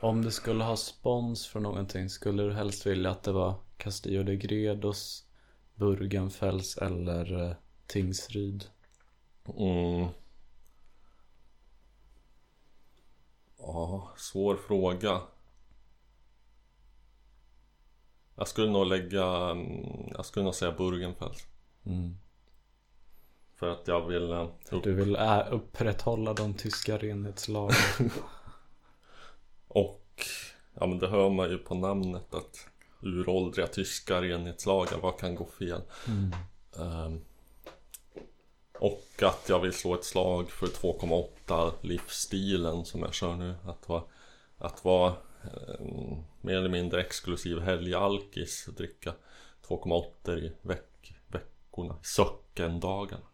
Om du skulle ha spons för någonting, skulle du helst vilja att det var Castillo de Gredos, Burgenfels eller eh, Tingsryd? Mm. Ja, svår fråga. Jag skulle nog lägga, mm, jag skulle nog säga Burgenfels. Mm. För att jag vill eh, upp, Du vill ä- upprätthålla de tyska renhetslagen? ja men det hör man ju på namnet att uråldriga tyska renhetslagar, vad kan gå fel? Mm. Ehm, och att jag vill slå ett slag för 2,8 livsstilen som jag kör nu. Att vara, att vara ehm, mer eller mindre exklusiv helgalkis. och Dricka 2,8 i veck, veckorna, söckendagarna.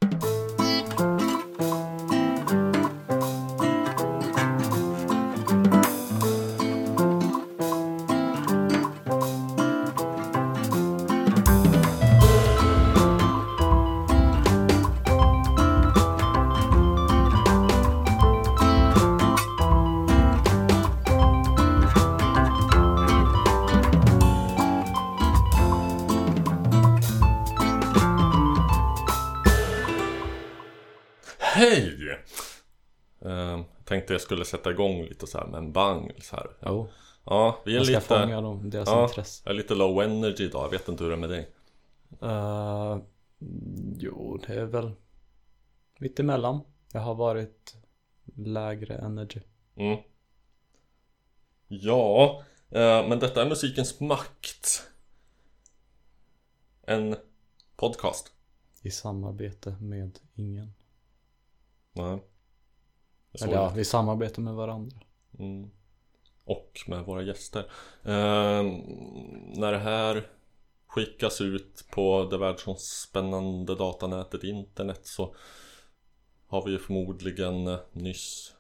Sätta igång lite så här med en bang så här. Jo, Ja, vi är man ska lite... fånga dem, deras Ja, intresse. jag är lite low energy idag, jag vet inte hur det är med dig. Uh, jo, det är väl mitt emellan. Jag har varit lägre energy. Mm. Ja, eh, men detta är musikens makt. En podcast. I samarbete med ingen. Nej. Eller ja, i samarbete med varandra. Mm. Och med våra gäster. Eh, när det här skickas ut på det världsomspännande datanätet internet så har vi ju förmodligen nyss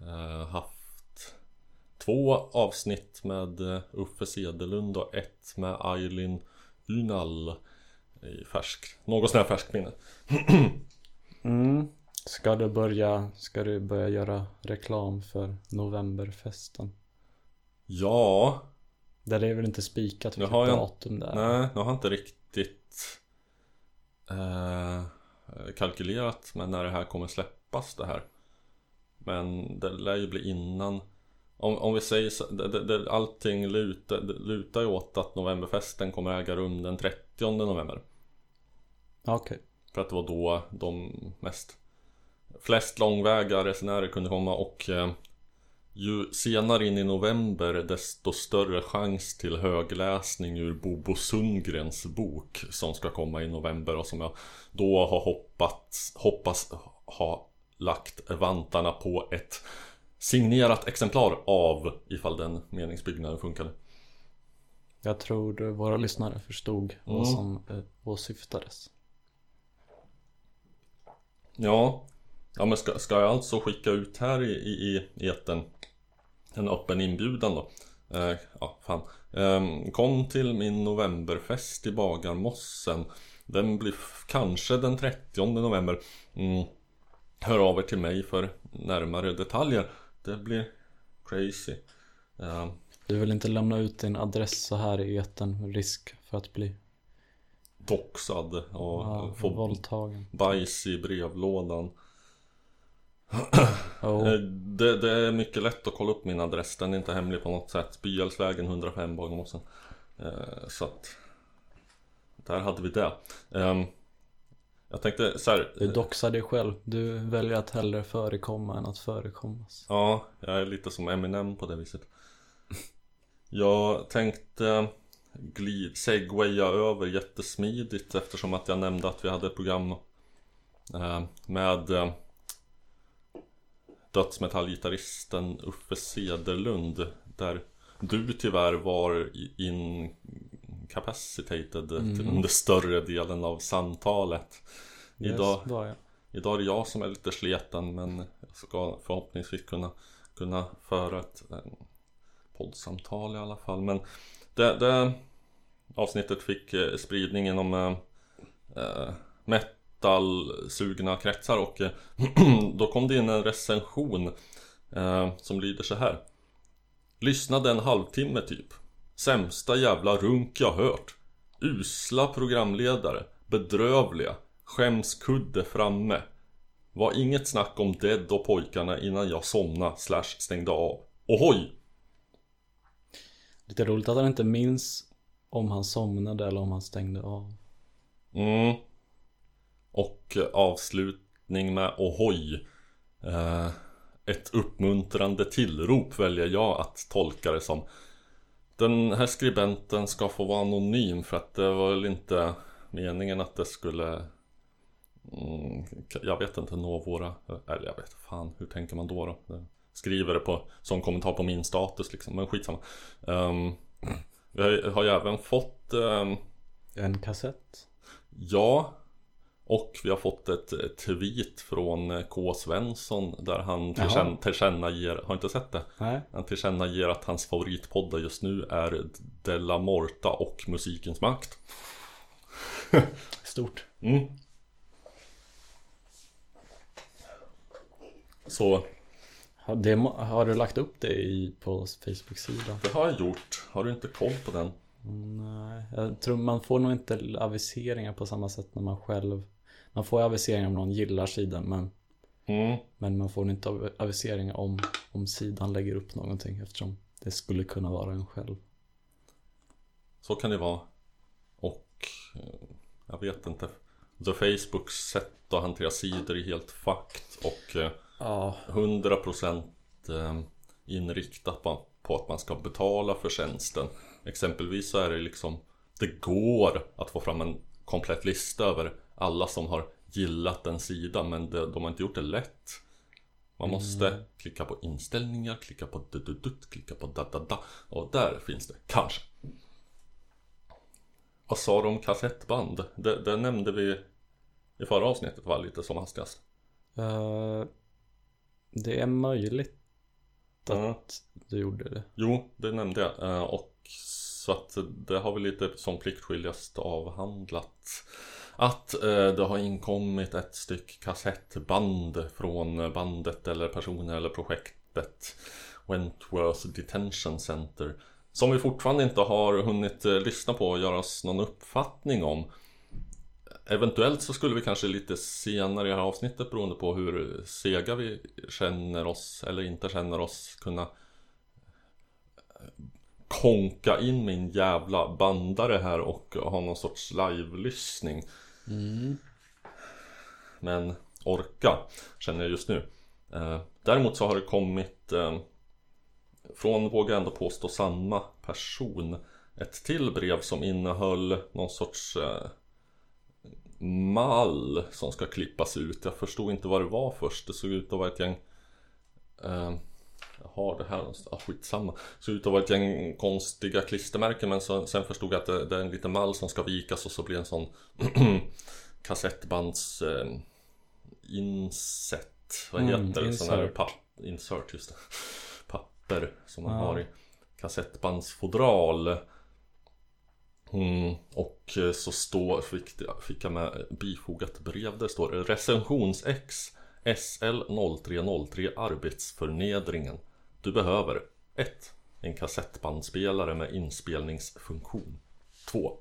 eh, haft två avsnitt med eh, Uffe Sedelund och ett med Aylin Ynal i färsk, något sån här färskt minne. Mm. Ska du börja, ska du börja göra reklam för novemberfesten? Ja, Där är väl inte spikat vilket har jag- datum det är? Nej, jag har inte riktigt eh, kalkylerat med när det här kommer släppas det här. Men det lär ju bli innan. Om, om vi säger så, det, det, det, allting lutar, det lutar ju åt att novemberfesten kommer äga rum den 30 november. Okej. För att det var då de mest Flest långväga resenärer kunde komma och eh, Ju senare in i november desto större chans till högläsning ur Bobo Sundgrens bok Som ska komma i november och som jag då har hoppats, hoppas ha lagt vantarna på ett signerat exemplar av ifall den meningsbyggnaden funkade. Jag tror våra lyssnare förstod vad Mm. som eh, åsyftades. Ja, ja men ska, ska jag alltså skicka ut här i, i, i etern en öppen inbjudan då? Eh, ja, fan. Eh, kom till min novemberfest i Bagarmossen. Den blir kanske den 30 november. Mm. Hör av er till mig för närmare detaljer. Det blir crazy. Eh, Du vill inte lämna ut din adress så här i etern risk för att bli doxad och ja, få våldtagen. bajs i brevlådan. Oh. Eh, Det, det är mycket lätt att kolla upp min adress, den är inte hemlig på något sätt. Byhälsvägen 105 Bagarmossen. Eh, Så att Där hade vi det. Ehm, Jag tänkte så här. Du doxar dig själv. Du väljer att hellre förekomma än att förekommas. Ja, jag är lite som Eminem på det viset. Jag tänkte glid, segwaya över jättesmidigt eftersom att jag nämnde att vi hade ett program eh, med eh, dödsmetallgitarristen Uffe Sederlund där du tyvärr var incapacitated till under större delen av samtalet. Idag, Yes, var jag. Idag är det jag som är lite sleten men jag ska förhoppningsvis kunna, kunna föra ett eh, poddsamtal i alla fall. Men det, det avsnittet fick eh, spridning inom eh, eh, metal-sugna kretsar och eh, då kom det in en recension eh, som lyder så här. Lyssnade en halvtimme typ. Sämsta jävla runk jag hört. Usla programledare. Bedrövliga. Skämskudde framme. Var inget snack om Dead och pojkarna innan jag somnade slash stängde av. Ohoj! Lite roligt att han inte minns om han somnade eller om han stängde av. Mm. Och avslutning med ohoj. Eh, ett uppmuntrande tillrop väljer jag att tolka det som. Den här skribenten ska få vara anonym för att det var väl inte meningen att det skulle mm, Jag vet inte nå våra Eller jag vet fan hur tänker man då då? Skriver det på som kommentar på min status liksom men skitsamma um, Vi har, har ju även fått um, En kassett? Ja och vi har fått ett tweet från eh, K. Svensson där han tillkänn tillkännager, har inte sett det? Nej. Han tillkännager att hans favoritpoddar just nu är Della Morta och Musikens Makt. Stort. Mm. Så Har, det, har du lagt upp det i, på Facebook-sidan? det har jag gjort. Har du inte koll på den? Nej, jag tror man får nog inte aviseringar på samma sätt när man själv Man får aviseringar om någon gillar sidan men Mm. Men man får inte av- aviseringar om, om sidan lägger upp någonting eftersom det skulle kunna vara en själv. Så kan det vara. Och eh, jag vet inte. The Facebooks sätt att hantera sidor är helt fucked och eh, Ja, 100% eh, inriktat på, på att man ska betala för tjänsten. Exempelvis så är det liksom Det går att få fram en komplett lista över alla som har gillat en sida men det, de har inte gjort det lätt. Man måste klicka på inställningar, klicka på dududut, klicka på da da da och där finns det kanske. Vad sa du om kassettband? Det, det nämnde vi i förra avsnittet var lite som hastigast. eh, det är möjligt att du gjorde det. Jo, det nämnde jag. Eh, Och så att det har vi lite som pliktskyldigast avhandlat. Att eh, det har inkommit ett styck kassettband från bandet eller personen eller projektet Wentworth Detention Center. Som vi fortfarande inte har hunnit eh, lyssna på och göra oss någon uppfattning om. Eventuellt så skulle vi kanske lite senare i det här avsnittet beroende på hur sega vi känner oss eller inte känner oss kunna eh, konka in min jävla bandare här och ha någon sorts live-lyssning. Mm. Men orka känner jag just nu. Eh, däremot så har det kommit eh, från, vågar jag ändå påstå, samma person ett till brev som innehöll någon sorts eh, mall som ska klippas ut. Jag förstod inte vad det var först. Det såg ut att vara ett gäng eh, har det här någonstans, ah, skitsamma. Att vara ett gäng konstiga klistermärken men så, sen förstod jag att det, det är en liten mall som ska vikas och så blir en sån kassettbands eh, inset. Vad Mm, heter det? Sån här insert. papp, insert just det. Papper som man Ja. har i kassettbandsfodral. Mm, och eh, så står, fick, fick jag med bifogat brev. Där står det recensions-X SL0303 Arbetsförnedringen. Du behöver 1. En kassettbandspelare med inspelningsfunktion. 2.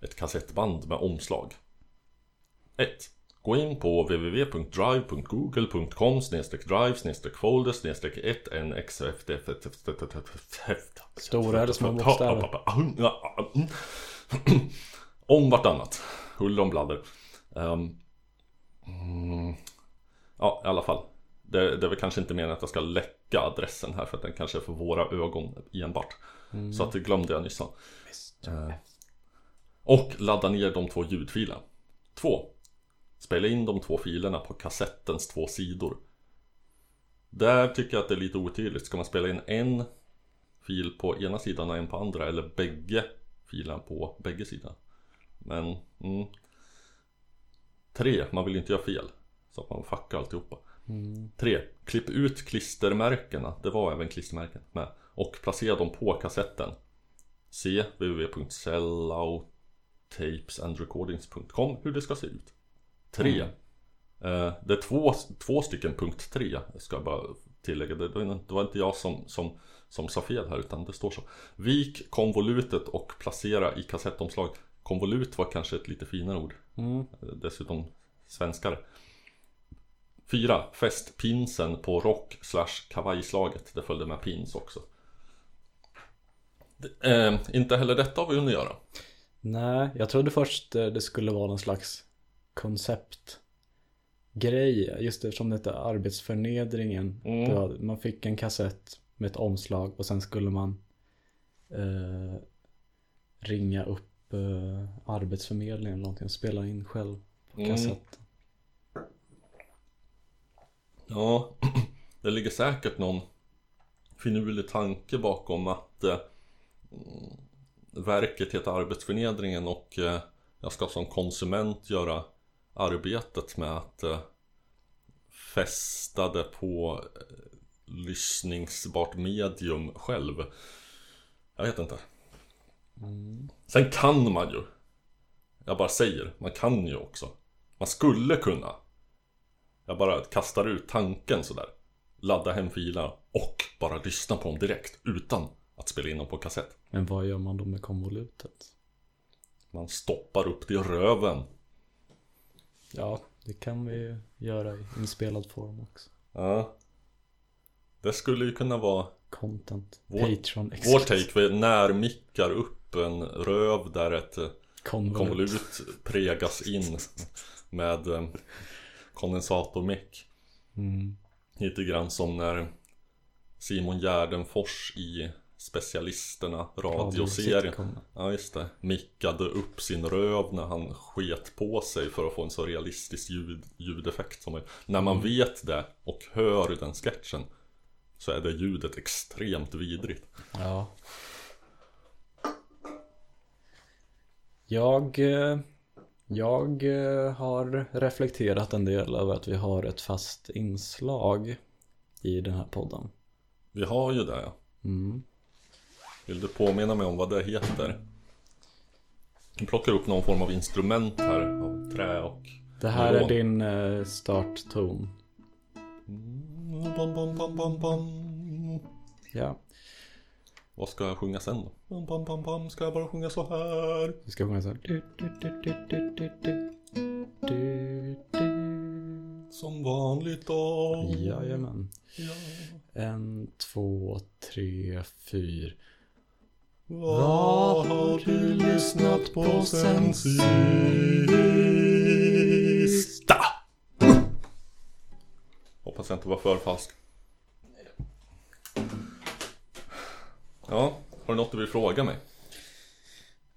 Ett kassettband med omslag. 1. Gå in på www.drive.google.com drive folder 1 nxfdf Stora eller små bokstäver? Om vartannat. Huller om bladder. Mm, ja, i alla fall. Det, det är väl kanske inte meningen att jag ska läcka adressen här för att den kanske är för våra ögon enbart. Så att det glömde jag nyss. Eh, och ladda ner de två ljudfilerna. 2. Spela in de två filerna på kassettens två sidor. Där tycker jag att det är lite otydligt. Ska man spela in en fil på ena sidan och en på andra eller bägge filerna på bägge sidor? Men, mm. Tre, man vill inte göra fel. Så att man fuckar alltihopa. Tre, klipp ut klistermärkena. Det var även klistermärken med. Och placera dem på kassetten. Se www.sellouttapesandrecordings.com hur det ska se ut. 3. Eh, det är två, två stycken punkt 3 ska jag bara tillägga. Det, det var inte- det var inte jag som, som som sa fel här utan det står så. Vik konvolutet och placera i kassettomslag. Konvolut var kanske ett lite finare ord. Mm. Dessutom svenskare. 4. Fäst pinsen på rock slash kavajslaget. Det följde med pins också. Eh, inte heller detta har vi hunnit göra. Nej, jag trodde först eh, det skulle vara någon slags konceptgrej. Just eftersom det heter arbetsförnedringen. Mm. Var, man fick en kassett med ett omslag och sen skulle man eh, ringa upp eh, arbetsförmedlingen eller någonting och spela in själv på Mm. Ja, det ligger säkert någon finurlig tanke bakom att eh, mm, verket heter Arbetsförnedringen och eh, jag ska som konsument göra arbetet med att eh, fästa det på eh, lyssningsbart medium själv. Jag vet inte. Sen kan man ju. Jag bara säger, man kan ju också. Man skulle kunna. Jag bara kastar ut tanken sådär. Ladda hem filerna och bara lyssna på dem direkt utan att spela in dem på kassett. Men vad gör man då med konvolutet? Man stoppar upp det i röven. Ja, det kan vi ju göra i inspelad form också. Ja. Det skulle ju kunna vara Content. Vår- Patreon vår take. Vi närmickar upp en röv där ett eh, Konvolut. konvolut pregas in med kondensatormick. Mm. Lite grann som när Simon Gärdenfors i Specialisterna radioserien. Ja just det, mickade upp sin röv när han sket på sig för att få en så realistisk ljud, ljudeffekt som möjligt När man vet det och hör den sketchen Så är det ljudet extremt vidrigt Ja. Jag, eh, jag eh, har reflekterat en del över att vi har ett fast inslag i den här podden. Vi har ju det ja. Mm. Vill du påminna mig om vad det heter? Vi plockar upp någon form av instrument här av trä och Det här är din eh, startton. Bam. Ja, Vad ska jag sjunga sen då? Bam, bam, bam, bam. Ska jag bara sjunga så här? vi ska sjunga så här. Du, du, du, du, du, du, du. Du, du. Som vanligt då Jajamän. Ja. En, två, tre, fyra. Vad har du lyssnat på sen sista? Hoppas jag inte var för falsk. Ja, har du något du vill fråga mig?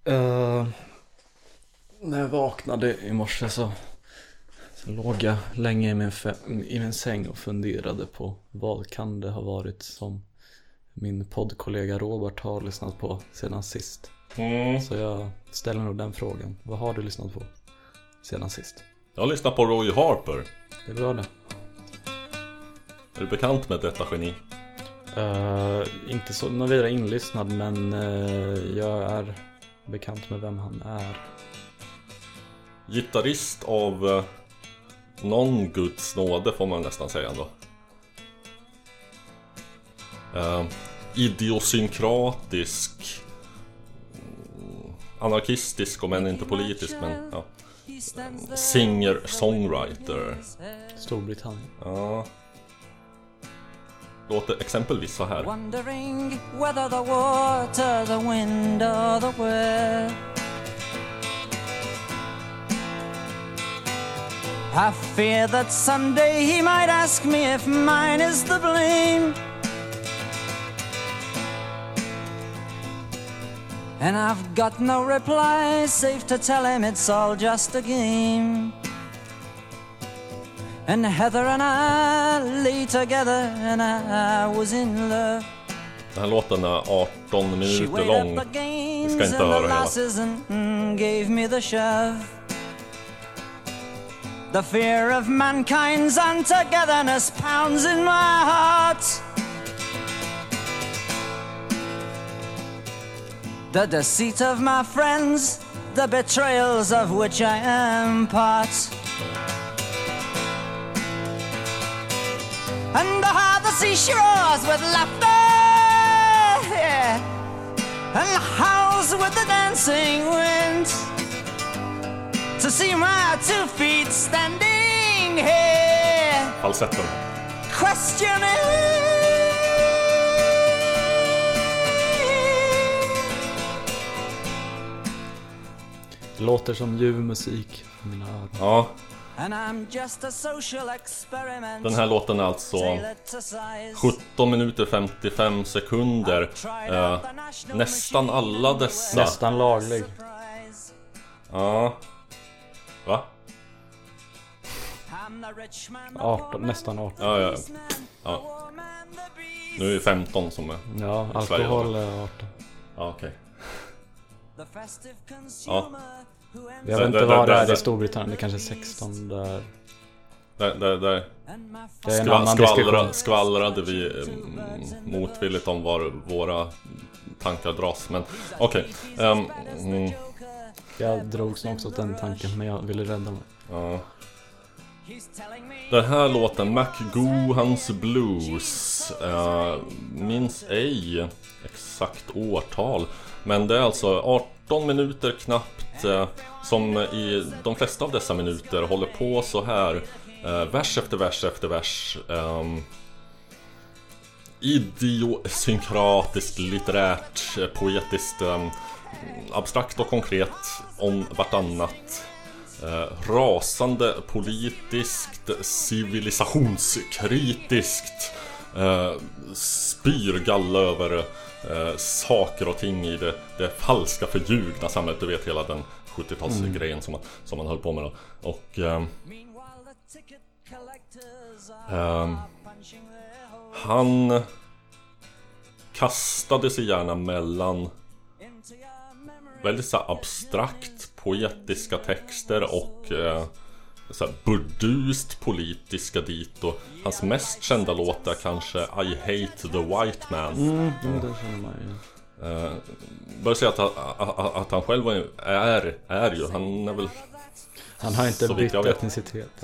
Eh, när jag vaknade i morse så, så låg jag länge i min, i min säng och funderade på vad kan det ha varit som min poddkollega Robert har lyssnat på sedan sist. Mm. Så jag ställer nog den frågan. Vad har du lyssnat på sedan sist? Jag har lyssnat på Roy Harper. Det är bra det. Är du bekant med detta geni? Eh, inte så någon vidare inlyssnad men eh, jag är bekant med vem han är. Gitarrist av eh, någon guds nåde får man nästan säga ändå. Eh, idiosynkratisk mm, Anarkistisk om än inte politisk men ja. Singer-songwriter Storbritannien. Ja Låter exempelvis så här Wondering whether the water, the wind, or the weather. I fear that someday he might ask me if mine is the blame. And I've got no reply, safe to tell him it's all just a game. And Heather and I lay together, and I was in love. Den här låten är 18 She minuter lång gains ska inte the höra hela. gave me the shove. The fear of mankind's untogetherness pounds in my heart. The deceit of my friends, the betrayals of which I am part. And the heart the sea roars with laughter and howls with the dancing wind to see my two feet standing here Falsetten. questioning. Det låter som ljuv musik för mina öron. Ja, And I'm just a social experiment. den här låten är alltså tailored to size. 17 minuter 55 sekunder. Eh, nästan alla dessa. Nästan laglig. Ja. Va? I'm the rich man, the 18, poor man, nästan 18. Ja, ja. Ja. Nu är det 15 som är... Ja, alkohol är 18. Ja, okej. The festive consumer who ends Jag vet inte vad det är i Storbritannien, det kanske är 16 där. Där, där, där and my Det är en skva, annan skvallra, skvallrade vi mm, motvilligt om var våra tankar dras. Men okej. ehm, mm, Jag drogs också åt den tanken, men jag ville rädda mig. ja. Den här låten, McGohans Blues, eh, minns ej exakt årtal. Men det är alltså 18 minuter knappt, eh, som i de flesta av dessa minuter håller på så här. Eh, vers efter vers efter vers. ehm, idiosynkratiskt, litterärt, eh, poetiskt, ehm, abstrakt och konkret om vartannat. Eh, rasande politiskt, civilisationskritiskt eh, spyr galla över eh, saker och ting i det, det falska förljugna samhället. Du vet hela den 70-talsgrejen som, man, som man höll på med då. Och Eh, eh, han kastade sig gärna mellan väldigt så abstrakt poetiska texter och eh, så här burdust politiska dit och hans mest kända låt är kanske I Hate the White Man. Mm, mm, det känner man ju. Eh, bör säga att, att, att han själv är, är ju, han är väl, Han har inte bytt etnicitet.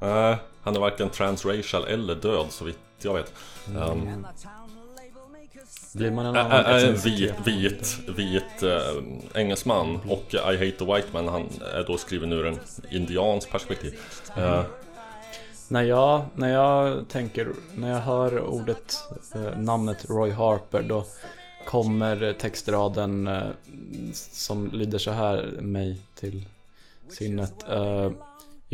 eh, han är varken transracial eller död så vitt jag vet. Um, Blir man en annan ä- en etnicitet? vit, vit, vit äh, engelsman och I Hate the White Man han är då skriven ur en indians perspektiv. Eh, När jag, när jag tänker, när jag hör ordet, eh, namnet Roy Harper då kommer textraden som lyder så här mig till sinnet.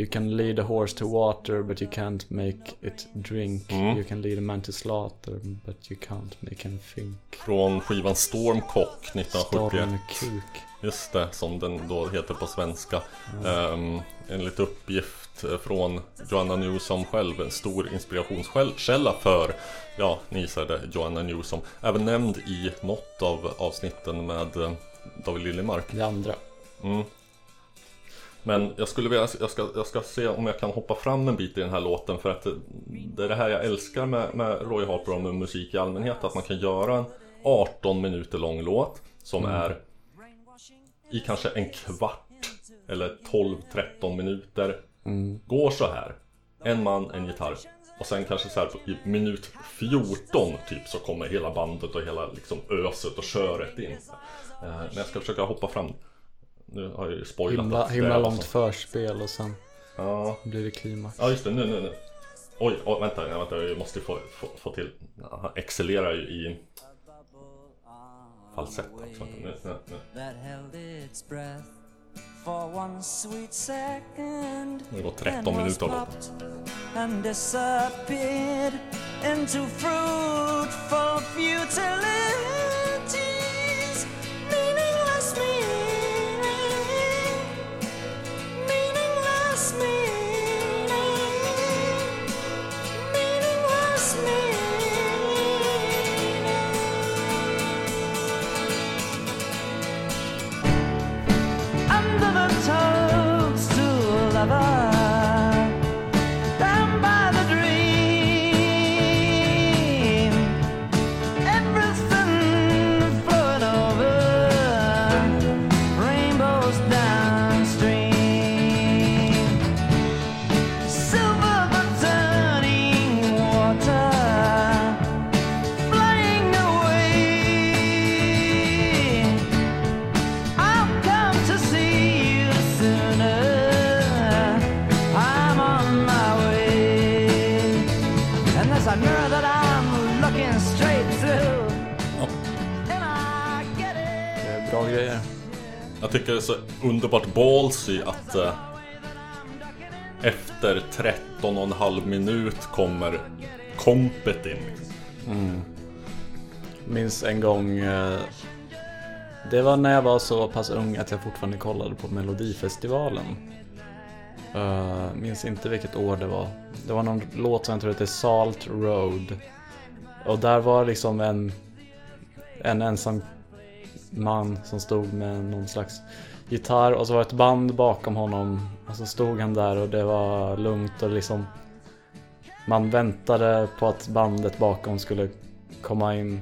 You can lead a horse to water but you can't make it drink. Mm. You can lead a man to slaughter but you can't make him think. från skivan Stormcock 1971. Storm kuk. Just det, som den då heter på svenska. Um, enligt uppgift eh, från Joanna Newsom själv, en stor inspirationskälla för, ja, ni gissade, Joanna Newsom. Även nämnd i något av avsnitten med eh, David Liljemark. Det andra. Mm. Men jag skulle vilja, jag ska, jag ska se om jag kan hoppa fram en bit i den här låten för att det, är det här jag älskar med, med Roy Harper och med musik i allmänhet att man kan göra en 18 minuter lång låt som är i kanske en kvart eller 12-13 minuter. Går så här. En man, en gitarr. Och sen kanske så här i minut 14 typ så kommer hela bandet och hela liksom öset och köret in. Eh, Men jag ska försöka hoppa fram. Nu har jag ju spoilat Himla, att det himla är långt alltså- förspel och sen Ja, blir det klimax. ja just det, nu, nu, nu. Oj, oj vänta, ja, vänta, jag måste få, få, få till. Han excellerar ju i falsett alltså. Nu, nu, nu. that held its breath for one sweet second. Det går 13 and was minuter av låten. popped And disappeared into fruitful futilities. Jag tycker det är så underbart ballsy att eh, efter 13 och en halv minut kommer kompet in. Mm. Minns en gång eh, Det var när jag var så pass ung att jag fortfarande kollade på Melodifestivalen uh, Minns inte vilket år det var Det var någon låt som jag tror hette Salt Road Och där var liksom en En ensam man som stod med någon slags gitarr och så var ett band bakom honom och så stod han där och det var lugnt och liksom man väntade på att bandet bakom skulle komma in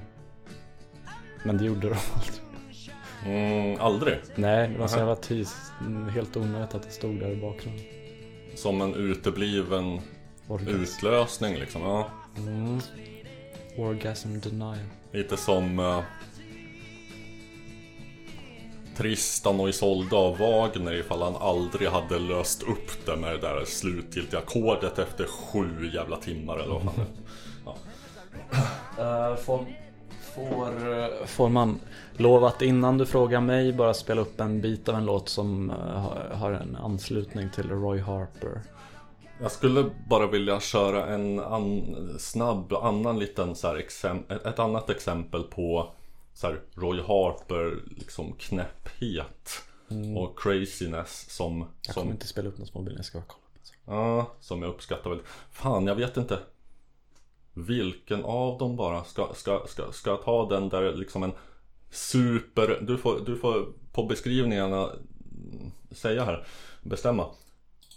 men det gjorde de aldrig. Mm, aldrig. Nej, det var så jävla tyst. Helt onödigt att det stod där i bakgrunden. Som en utebliven Orgasm. utlösning liksom. Ja. Mm. Orgasm denial. Lite som eh, Tristan och Isolde av Wagner ifall han aldrig hade löst upp det med det där slutgiltiga ackordet efter sju jävla timmar eller vad fan det är. Uh, får, får, eh, får man lov att innan du frågar mig bara spela upp en bit av en låt som eh, har- en anslutning till Roy Harper? Jag skulle bara vilja köra en an, snabb annan liten så här ett annat exempel på så här Roy Harper liksom knäpphet och craziness som, Jag som kommer inte spela upp någon småbil, jag ska bara kolla. på det. Ja, som jag uppskattar väldigt. Fan, jag vet inte vilken av dem bara. Ska, ska, ska, ska jag ta den där liksom en super... Du får, du får på beskrivningarna mm, säga här, bestämma.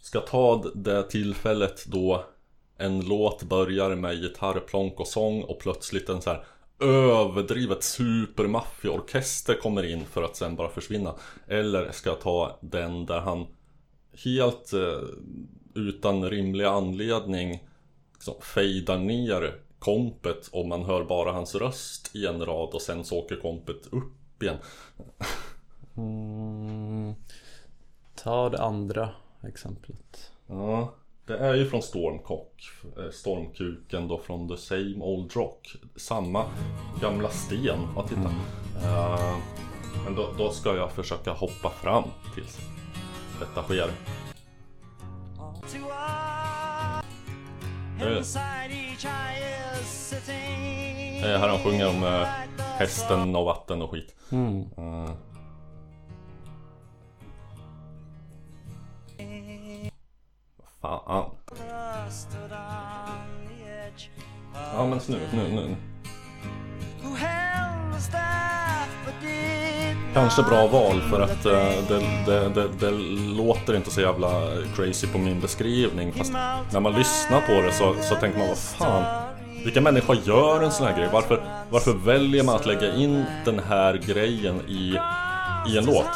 Ska ta det tillfället då en låt börjar med gitarrplonk och sång och plötsligt en så här överdrivet supermaffiaorkester kommer in för att sen bara försvinna. Eller ska jag ta den där han helt eh, utan rimlig anledning liksom, fejdar ner kompet och man hör bara hans röst i en rad och sen så åker kompet upp igen. Mm. Ta det andra exemplet. Ja, det är ju från Stormcock, eh, Stormkuken då från The Same Old Rock. Samma gamla sten. Ja, titta. Eh, men då, då ska jag försöka hoppa fram tills detta sker. Är här han sjunger om hästen och vatten och skit. Mm. Eh, Fan. Ja men nu, nu, nu. Kanske bra val för att eh, det, det, det, det låter inte så jävla crazy på min beskrivning. Fast när man lyssnar på det så, så tänker man vad fan. Vilka människor gör en sån här grej? Varför, varför väljer man att lägga in den här grejen i, i en låt?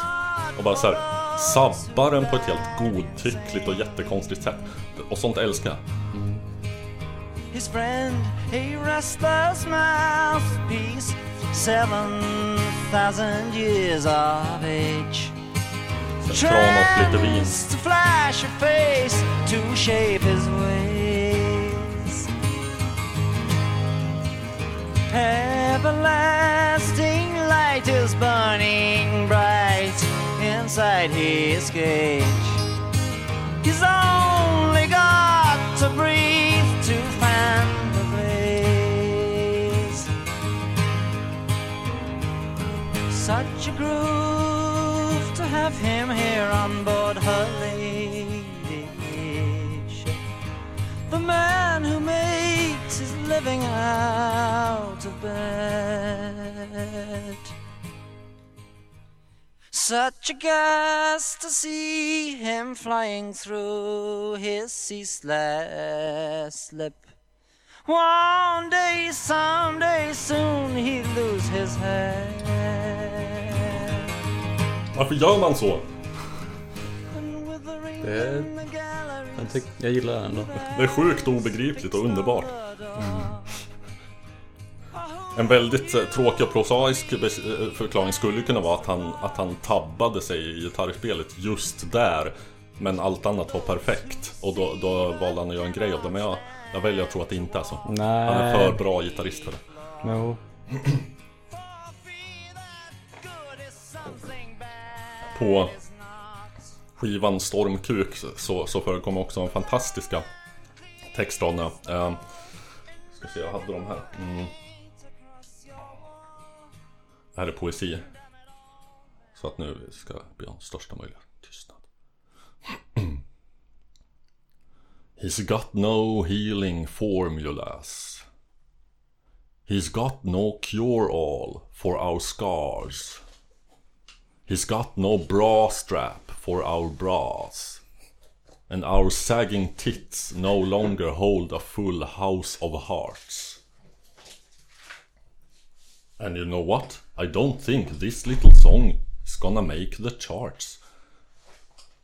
Och bara så här sabbar den på ett helt godtyckligt och jättekonstigt sätt. Och sånt älskar jag. his friend, a restless mouthpiece, seven thousand years of age. Och lite vin. To flash a face to shape his ways. Everlasting light is burning bright inside his cage. He's only got to breathe to fan the blaze. Such a groove to have him here on board her lady ship. The man who makes his living out of bed. Such a gust to see him flying through his ceaseless slip. One day, someday, soon he'll lose his head. Varför gör man så? Det- gallery Jag, tyck, jag gillar den ändå. Det är sjukt obegripligt och underbart. En väldigt eh, tråkig och prosaisk eh, förklaring skulle kunna vara att han, att han tabbade sig i gitarrspelet just där. Men allt annat var perfekt. Och då, då valde han att göra en grej av det. Men jag, jag väljer att tro att det inte är så. Han är för Nej. bra gitarrist för det. No. på skivan Stormkuk så, så förekommer också de fantastiska textraderna. Eh, ska se, jag hade de här. Mm. Det här är poesi. Så att nu ska jag be om största möjliga tystnad. He's got no healing formulas. He's got no cure-all for our scars. He's got no bra strap for our bras. And our sagging tits no longer hold a full house of hearts. And you know what? I don't think this little song is gonna make the charts.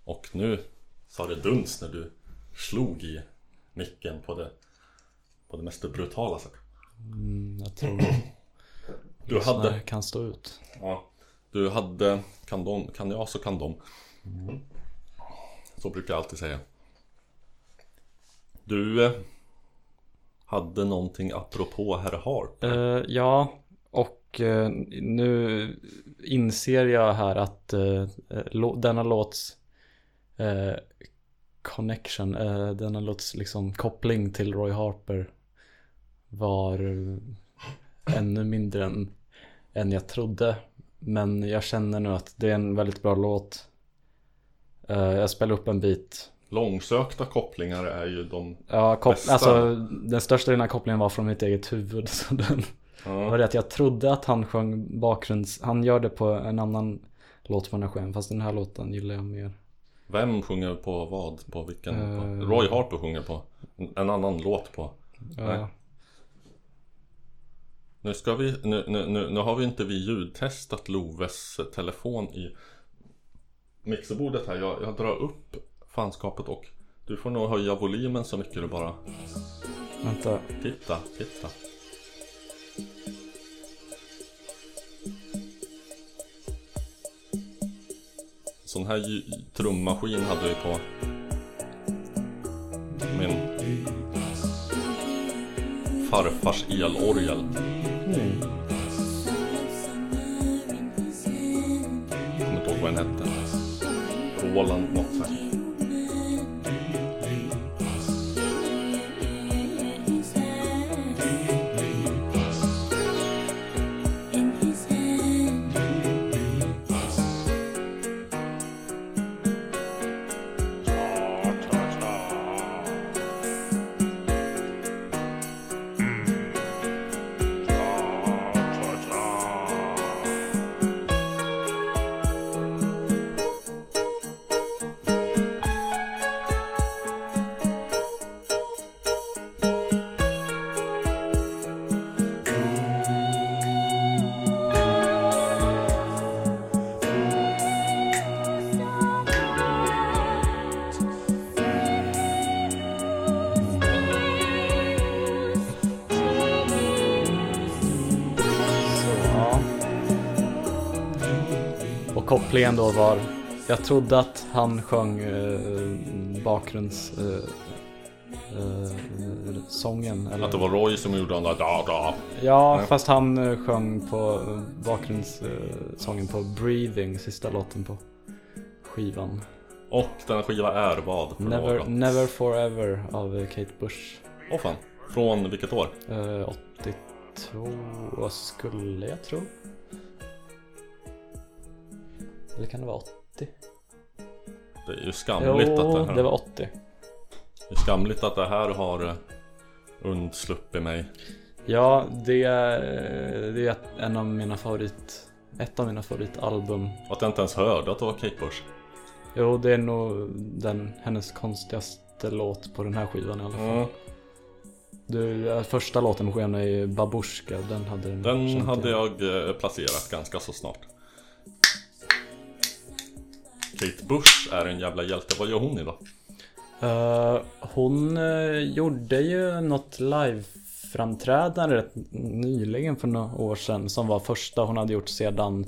Och nu sa det duns när du slog i micken på det, på det mest brutala sättet. Jag tror Du hade... kan stå ut. Ja. Du hade... Kan, de, kan jag så kan de. Så brukar jag alltid säga. Du... Eh, hade någonting apropå herr Harp. Eh, ja, och eh, nu inser jag här att eh, denna låts eh, connection, denna låts liksom koppling till Roy Harper var ännu mindre än, än jag trodde. Men jag känner nu att det är en väldigt bra låt. Jag spelar upp en bit. Långsökta kopplingar är ju de... Ja, kop- Bästa. alltså den största kopplingen var från mitt eget huvud. Så den, det var Ja. det att jag trodde att han sjöng bakgrunds... Han gör det på en annan låt den här skivan. Fast den här låten gillar jag mer. Vem sjunger på vad? På vilken? Eh. Roy Harper sjunger på en annan låt på. Ja, Nej. Nu ska vi, nu, nu, nu, nu har vi inte vi ljudtestat Loves telefon i mixerbordet här. Jag, jag drar upp fanskapet och du får nog höja volymen så mycket du bara vänta. Titta, titta. Sån här trummaskin hade vi på min farfars elorgel. Mm. Kommer inte ihåg vad den hette. Roland något Då var... Jag trodde att han sjöng eh, bakgrunds... Eh, eh? Att det var Roy som gjorde den där da, da. Ja, Nej. fast han eh, sjöng på eh, bakgrundssången på Breathing, sista låten på skivan. Och den skiva är vad för Never? Never Forever av eh, Kate Bush. Åh fan. Från vilket år? Eh, 82, vad skulle jag tro? Eller kan det vara 80? Det är ju skamligt att det här... det var 80. Det är skamligt att det här har eh, undsluppit mig. Ja, det är, det är en av mina favorit... Ett av mina favoritalbum. Att jag inte ens hörde att det var Kate Bush. Jo, det är nog den, hennes konstigaste låt på den här skivan i alla fall. Mm. Du, eh, första låten på skivan är ju Babushka, den hade den Den hade jag eh, placerat ganska så snart. Kate Bush är en jävla hjälte. Vad gör hon idag? Eh, hon eh, gjorde ju något live-framträdande rätt nyligen för några år sedan som var första hon hade gjort sedan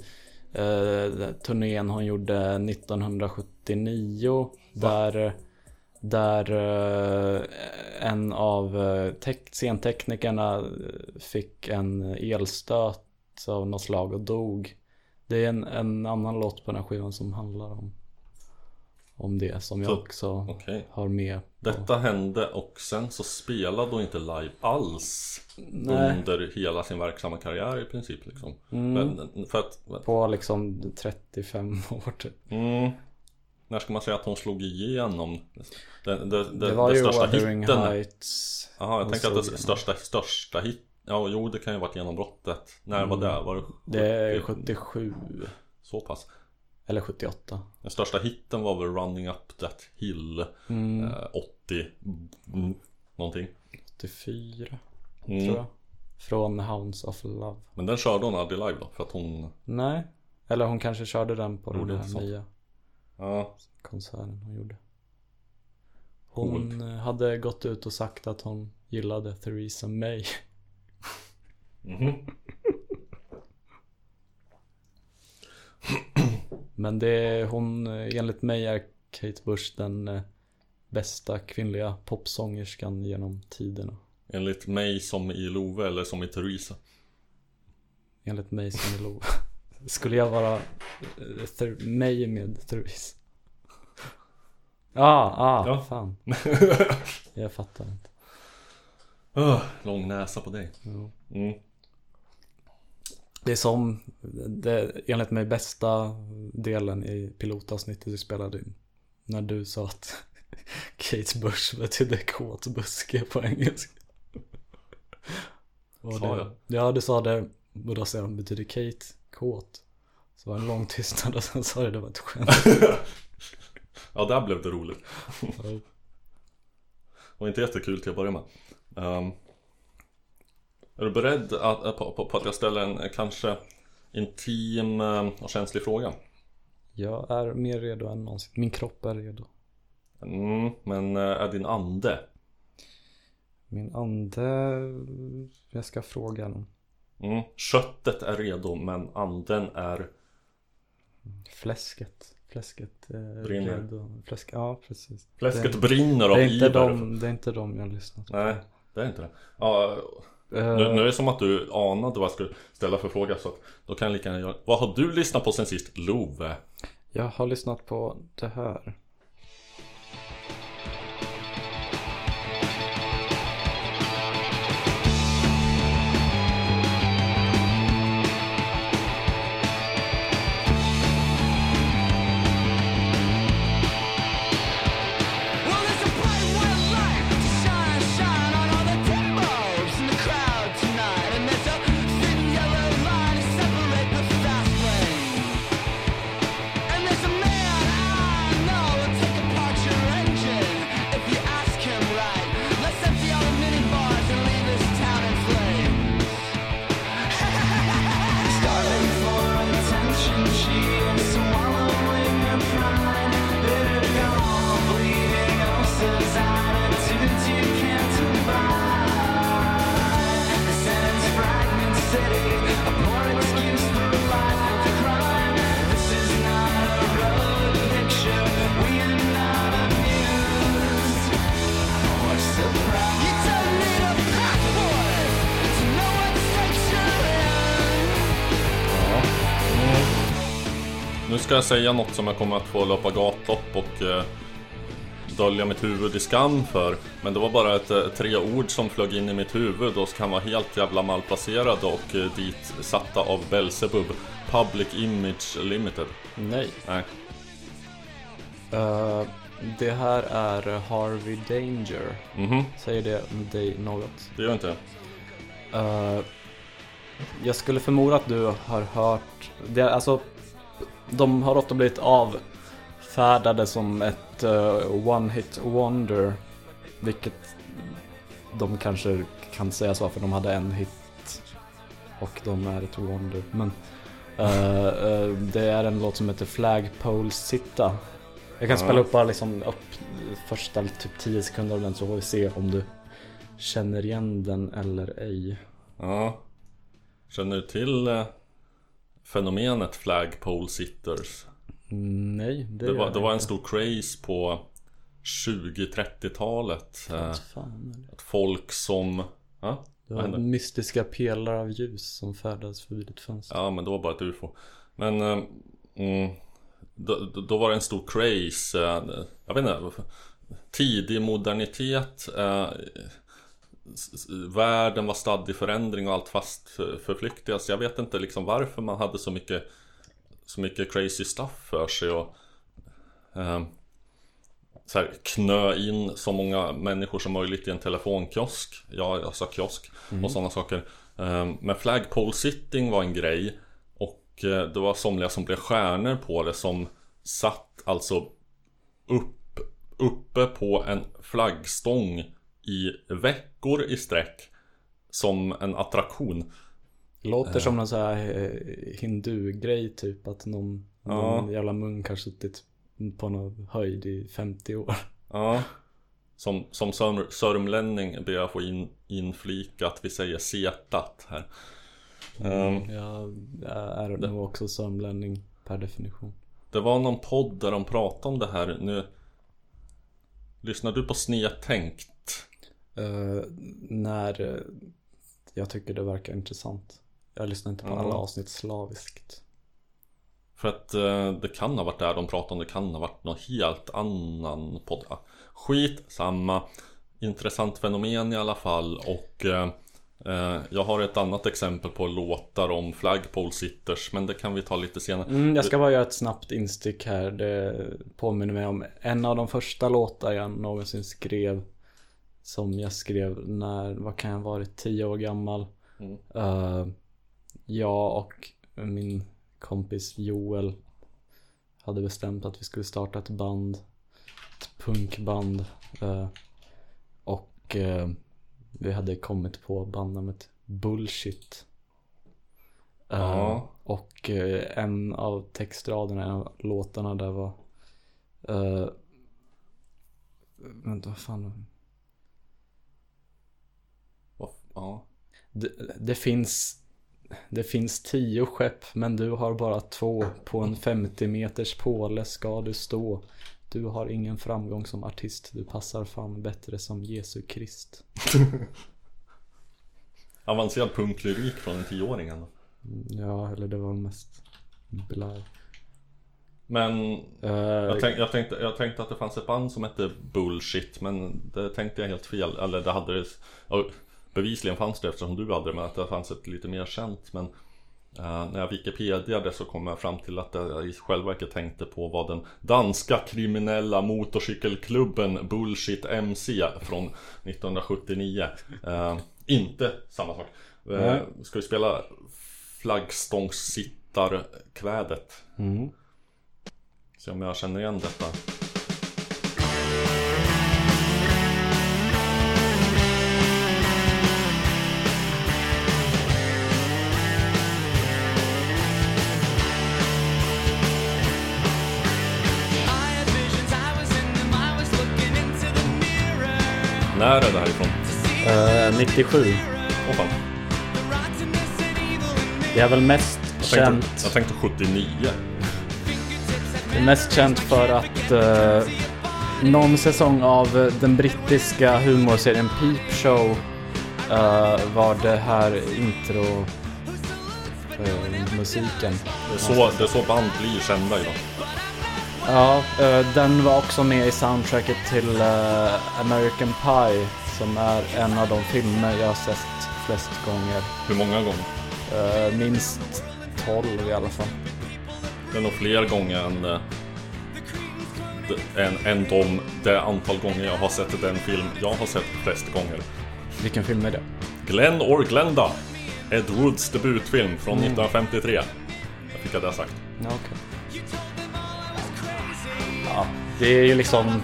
uh, turnén hon gjorde 1979 där, där eh, en av uh, scenteknikerna fick en elstöt av något slag och dog Det är en, en annan låt på den här skivan som handlar om Om det som jag Så- också Okej. har med på. Detta hände och sen så spelade hon inte live alls Nej. under hela sin verksamma karriär i princip liksom. Mm. Men för att, På liksom 35 år typ mm, när ska man säga att hon slog igenom? Det, det, det, Det var ju största Wuthering hitten. Heights Jaha, jag tänker att det största, största hit Ja, jo det kan ju varit genombrottet. När var det? Var det, Mm. Det är 70? 77 Så pass. Eller 78 Den största hitten var väl Running Up That Hill mm. eh, 80 mm, Någonting. 84 mm. tror jag. Från Hounds of Love. Men den körde hon aldrig live då för att hon Nej. Eller hon kanske körde den på den här nya Ja, konserten hon gjorde. Hon eh, hade gått ut och sagt att hon gillade Theresa May. Mhm. Men det är hon, enligt mig är Kate Bush den eh, bästa kvinnliga popsångerskan genom tiderna. Enligt mig som i Love eller som i Theresa. Enligt mig som är Lo Skulle jag vara eh, mig med Therese? Ah, ah, Ja. fan. Jag fattar inte. Öh, Lång näsa på dig. Mm. Det är som det, enligt mig bästa delen i pilotavsnittet vi spelade in. När du sa att Kate Bush betydde kåt buske på engelska. Och Sa jag? Ja, du sa det. Och då sa jag, betyder Kate kåt? Så var det en lång tystnad och sen sa jag det var ett skämt. Ja, där blev det roligt Och inte jättekul till att börja med Ehm, Är du beredd att, att- på, på, på att jag ställer en eh, kanske intim eh, och känslig fråga? Jag är mer redo än någonsin. Min kropp är redo. Mm, men eh, är din ande? Min ande, jag ska fråga honom. Mm. Köttet är redo men anden är Fläsket. Fläsket är Brinner. redo. Fläsk, ja, precis. Fläsket det, brinner av det är, inte iver de, det är inte de jag lyssnat på. Nej, det är inte det ja, Eh, nu, nu är det som att du anade vad jag skulle ställa för fråga så att Då kan jag lika gärna göra Vad har du lyssnat på sen sist? Love? Jag har lyssnat på det här. Ska jag säga något som jag kommer att få löpa gatlopp och eh, dölja mitt huvud i skam för Men det var bara ett, eh, tre ord som flög in i mitt huvud och kan vara helt jävla malplacerade och eh, dit satta av Belzebub Public Image Limited Nej. Nej, Eh, det här är Harvey Danger. mhm, Säger det dig något? det gör inte jag Eh, jag skulle förmoda att du har hört, det, alltså de har ofta blivit avfärdade som ett eh, one hit wonder. Vilket de kanske kan säga så för de hade en hit och de är ett wonder. Men eh, eh, det är en låt som heter Flagpole Sitta. Jag kan Ja. spela upp bara liksom upp första typ 10 sekunder av den så får vi se om du känner igen den eller ej. Ja Känner du till fenomenet Flagpole Sitters? Nej, det, Det var, det var en stor craze på 20-30-talet eh, fan? Att folk som... Ja? Det var mystiska pelare av ljus som färdades förbi ditt fönster. Ja, men det var bara ett ufo. Men eh, mm, då, då- då var det en stor craze. eh, Jag vet inte. Tidig modernitet. Världen var stadd i förändring och allt fast för- förflyktigas. Jag vet inte liksom varför man hade så mycket Så mycket crazy stuff för sig och eh, så här, knö in så många människor som möjligt i en telefonkiosk. Ja, jag sa kiosk och sådana saker. Eh, Men flagpole sitting var en grej Och eh, det var somliga som blev stjärnor på det som satt alltså upp, uppe på en flaggstång i veckor i sträck Som en attraktion Låter som någon sån här eh, hindu-grej typ. Att någon, Ja. någon jävla munk har suttit på någon höjd i 50 år. Ja Som, som sör, sörmlänning ber jag få in, inflika att vi säger setat här Ehm, Jag är nog också sörmlänning per definition. Det var någon podd där de pratade om det här nu Lyssnar du på Snedtänkt? Eh, när eh, jag tycker det verkar intressant. Jag lyssnar inte på Ja. alla avsnitt slaviskt. För att eh, det kan ha varit där de pratade om, det kan ha varit någon helt annan podd Skit samma Intressant fenomen i alla fall och eh, Jag har ett annat exempel på låtar om flagpole sitters Men det kan vi ta lite senare Mm, jag ska bara göra ett snabbt instick här. Det påminner mig om en av de första låtar jag någonsin skrev. Som jag skrev när, vad kan jag ha varit, 10 år gammal. Mm. Eh, jag och min kompis Joel hade bestämt att vi skulle starta ett band. Ett punkband. eh, och eh, vi hade kommit på bandnamnet Bullshit. Ja. och en av textraderna, en av låtarna där var uh, Vänta, vad fan Vad- Ja. Det, det finns Det finns tio skepp men du har bara två. På en 50 meters påle ska du stå. Du har ingen framgång som artist. Du passar fan bättre som Jesu Krist. Avancerad punklyrik från en tioåring ändå. Ja, eller det var mest blaj Men Eh, jag, tänk, jag, tänkte, jag tänkte att det fanns ett band som hette Bullshit Men det tänkte jag helt fel. Eller det hade det Bevisligen fanns det eftersom du hade det Men att det fanns ett lite mer känt Men eh, när jag Wikipediade så kom jag fram till att jag i själva verket tänkte på vad den danska kriminella motorcykelklubben Bullshit MC från 1979 eh, Inte samma sak Nej. Ska vi spela flaggstångssittarkvädet mm. Se om jag känner igen detta. Är det här ifrån? Eh, 97 Åh fan. In me. Det är väl mest Jag känt tänkte, jag tänkte 79. Det är mest känt för att eh, någon säsong av den brittiska humorserien Peep Show eh, var det här intro eh, musiken. Det är, så, det är så band blir kända idag. Ja, eh, den var också med i soundtracket till eh, American Pie som är en av de filmer jag har sett flest gånger. Hur många gånger? Eh, minst 12 i alla fall. Det är nog fler gånger än, än, än de, det antal gånger jag har sett den film jag har sett flest gånger. Vilken film är det? Glenn or Glenda. Ed Woods debutfilm från 1953. Jag fick jag det sagt. Ja, okej. Ja, det är ju liksom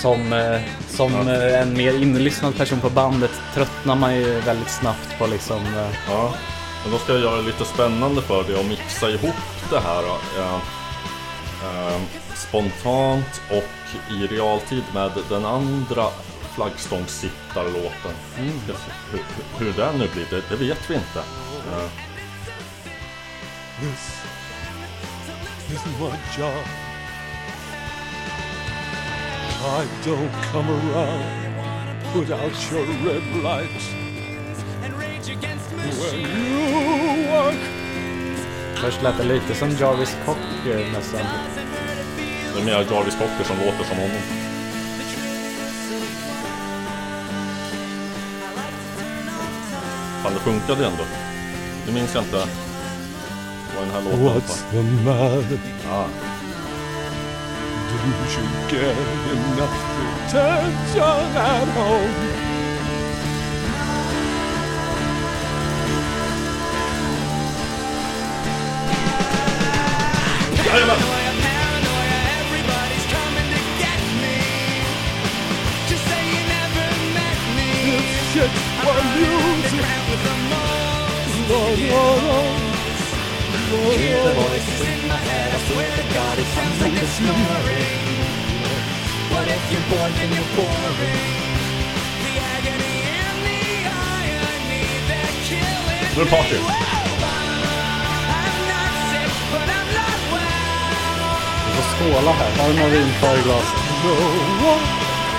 som, eh, som eh, en mer inlyssnad person på bandet tröttnar man ju väldigt snabbt på liksom eh, Ja, men då ska jag göra det lite spännande för dig och mixa ihop det här. Eh, eh, spontant och i realtid med den andra flaggstångssittarlåten. Se Hur, hur, det nu blir, det, det vet vi inte. Eh, This is my job. I don't come around without your red lights when you walk. Först lät det lite som Jarvis Cocker nästan. Det är mer Jarvis Cocker som låter som honom. Fan, det funkade ändå. Nu minns jag inte vad den här låten What's the matter? Ja. You get enough attention at home? Everybody's coming to get me. Just say you never met me. This music. With the most. Lord, Lord. Voices in my head. I swear to God, like a. What if you're bored, then you're boring? The agony and the irony, they're killing Nu är det party. I'm not sick, but I'm not well. Vi får skåla här. Har du några vin kvar i glaset? No one,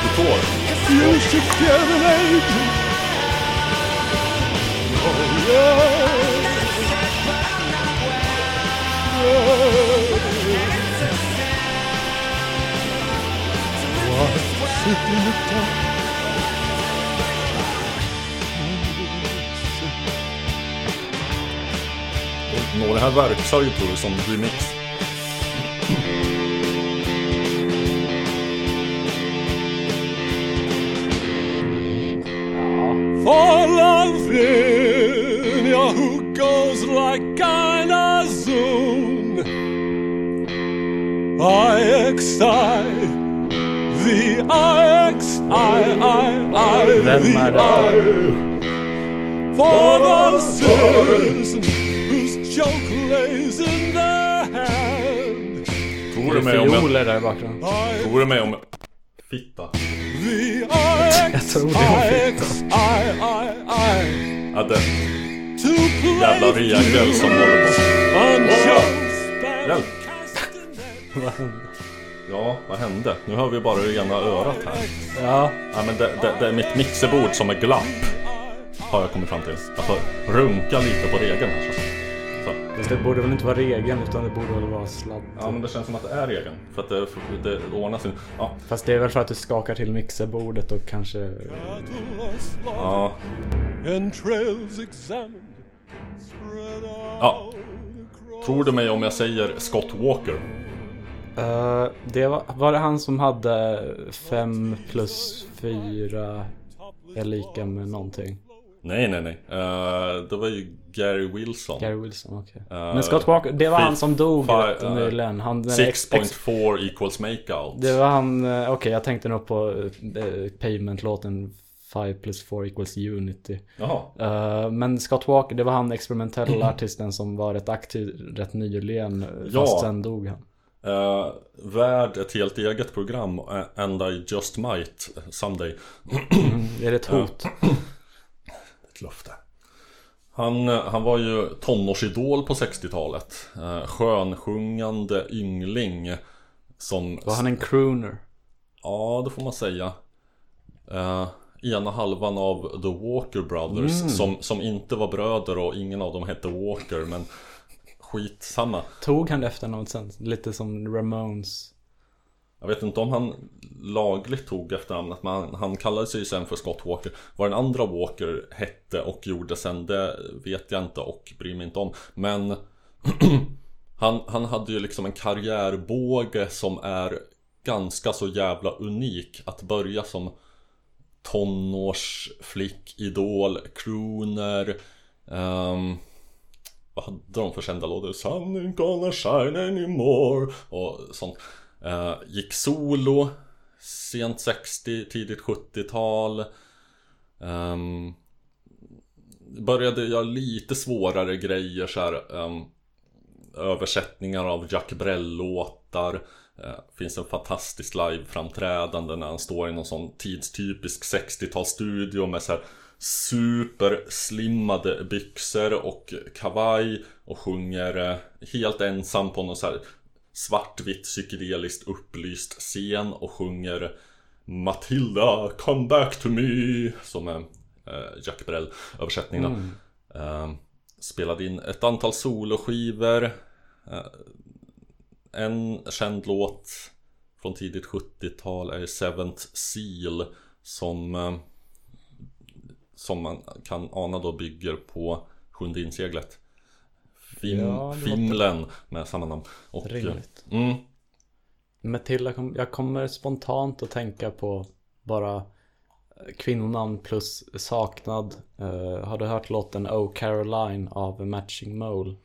Du får. you should get an agent. Oh yeah. Yeah. Nå, det här verkar ju tror jag som remix. For Lavinia who goes like a zoom IXI The IXI Vem är det? For the citizen whose joke lays in their hand Tror du mig om jag... Fioler där i bakgrunden. I Tror du mig om... Fitta. The Jag tror det var IXI Ja, det play jävla regel som håller på. Hjälp! Ja, vad hände? Nu hör vi bara det ena örat här. Ja, Ja, men det, det, det är mitt mixerbord som är glapp. Har jag kommit fram till. Jag får runka lite på regeln här. Så. Så. fast det borde väl inte vara regeln utan det borde väl vara sladd. Ja, men det känns som att det är regeln. För att det, det ordnar sin... Ja. Fast det är väl för att du skakar till mixerbordet och kanske... Ja. Ja. Tror du mig om jag säger Scott Walker? Eh, det var, var det han som hade 5 plus 4 är lika med någonting? Nej, nej, nej. Eh, det var ju Gary Wilson. Gary Wilson, okej. Eh, Men Scott Walker, det var han som dog rätt eh, nyligen. Han, den ex- ex- 6.4 equals makeout. Det var han, okej jag tänkte nog på uh, Pavement-låten 5 plus 4 equals unity. Eh, men Scott Walker, det var han experimentella artisten som var rätt aktiv rätt nyligen. Ja. Fast sen dog han. Uh, värd ett helt eget program eh, And I just might someday. Det är ett hot. Ett löfte. Han, eh, han var ju tonårsidol på 60-talet. Uh, skönsjungande yngling. Som... Var han en crooner? Ja, det får man säga. Uh, ena halvan av The Walker Brothers. Mm. Som, som inte var bröder och ingen av dem hette Walker. Men skitsamma. Tog han det efter något sen? Lite som Ramones. Jag vet inte om han lagligt tog efternamnet men han, han kallade sig sen för Scott Walker Vad den andra Walker hette och gjorde sen det vet jag inte och bryr mig inte om Men han, han hade ju liksom en karriärbåge som är ganska så jävla unik Att börja som tonårsflick, idol, crooner ehm, vad hade de för kända låtar? Sun ain't gonna shine anymore. Och sånt. Eh, gick solo Sent 60, tidigt 70-tal Um, ehm, Började göra lite svårare grejer så här um, Översättningar av Jack Brel-låtar. Uh, Finns en fantastisk live-framträdande när han står i någon sån tidstypisk 60-talsstudio med så här Superslimmade byxor och kavaj och sjunger eh, helt ensam på någon så här svartvitt psykedeliskt upplyst scen och sjunger Matilda, come back to me Som är eh, Jack Brel översättningen då. Eh, spelade in ett antal soloskivor. Eh, en känd låt från tidigt 70-tal är Seventh Seal som som man kan ana då bygger på Sjunde inseglet. Fim, Ja, Fimlen med samma namn. Och, Rimligt. Mm, Matilda, kom, jag kommer spontant att tänka på bara eh, kvinnonamn plus saknad. Eh, har du hört låten Oh Caroline av Matching Mole?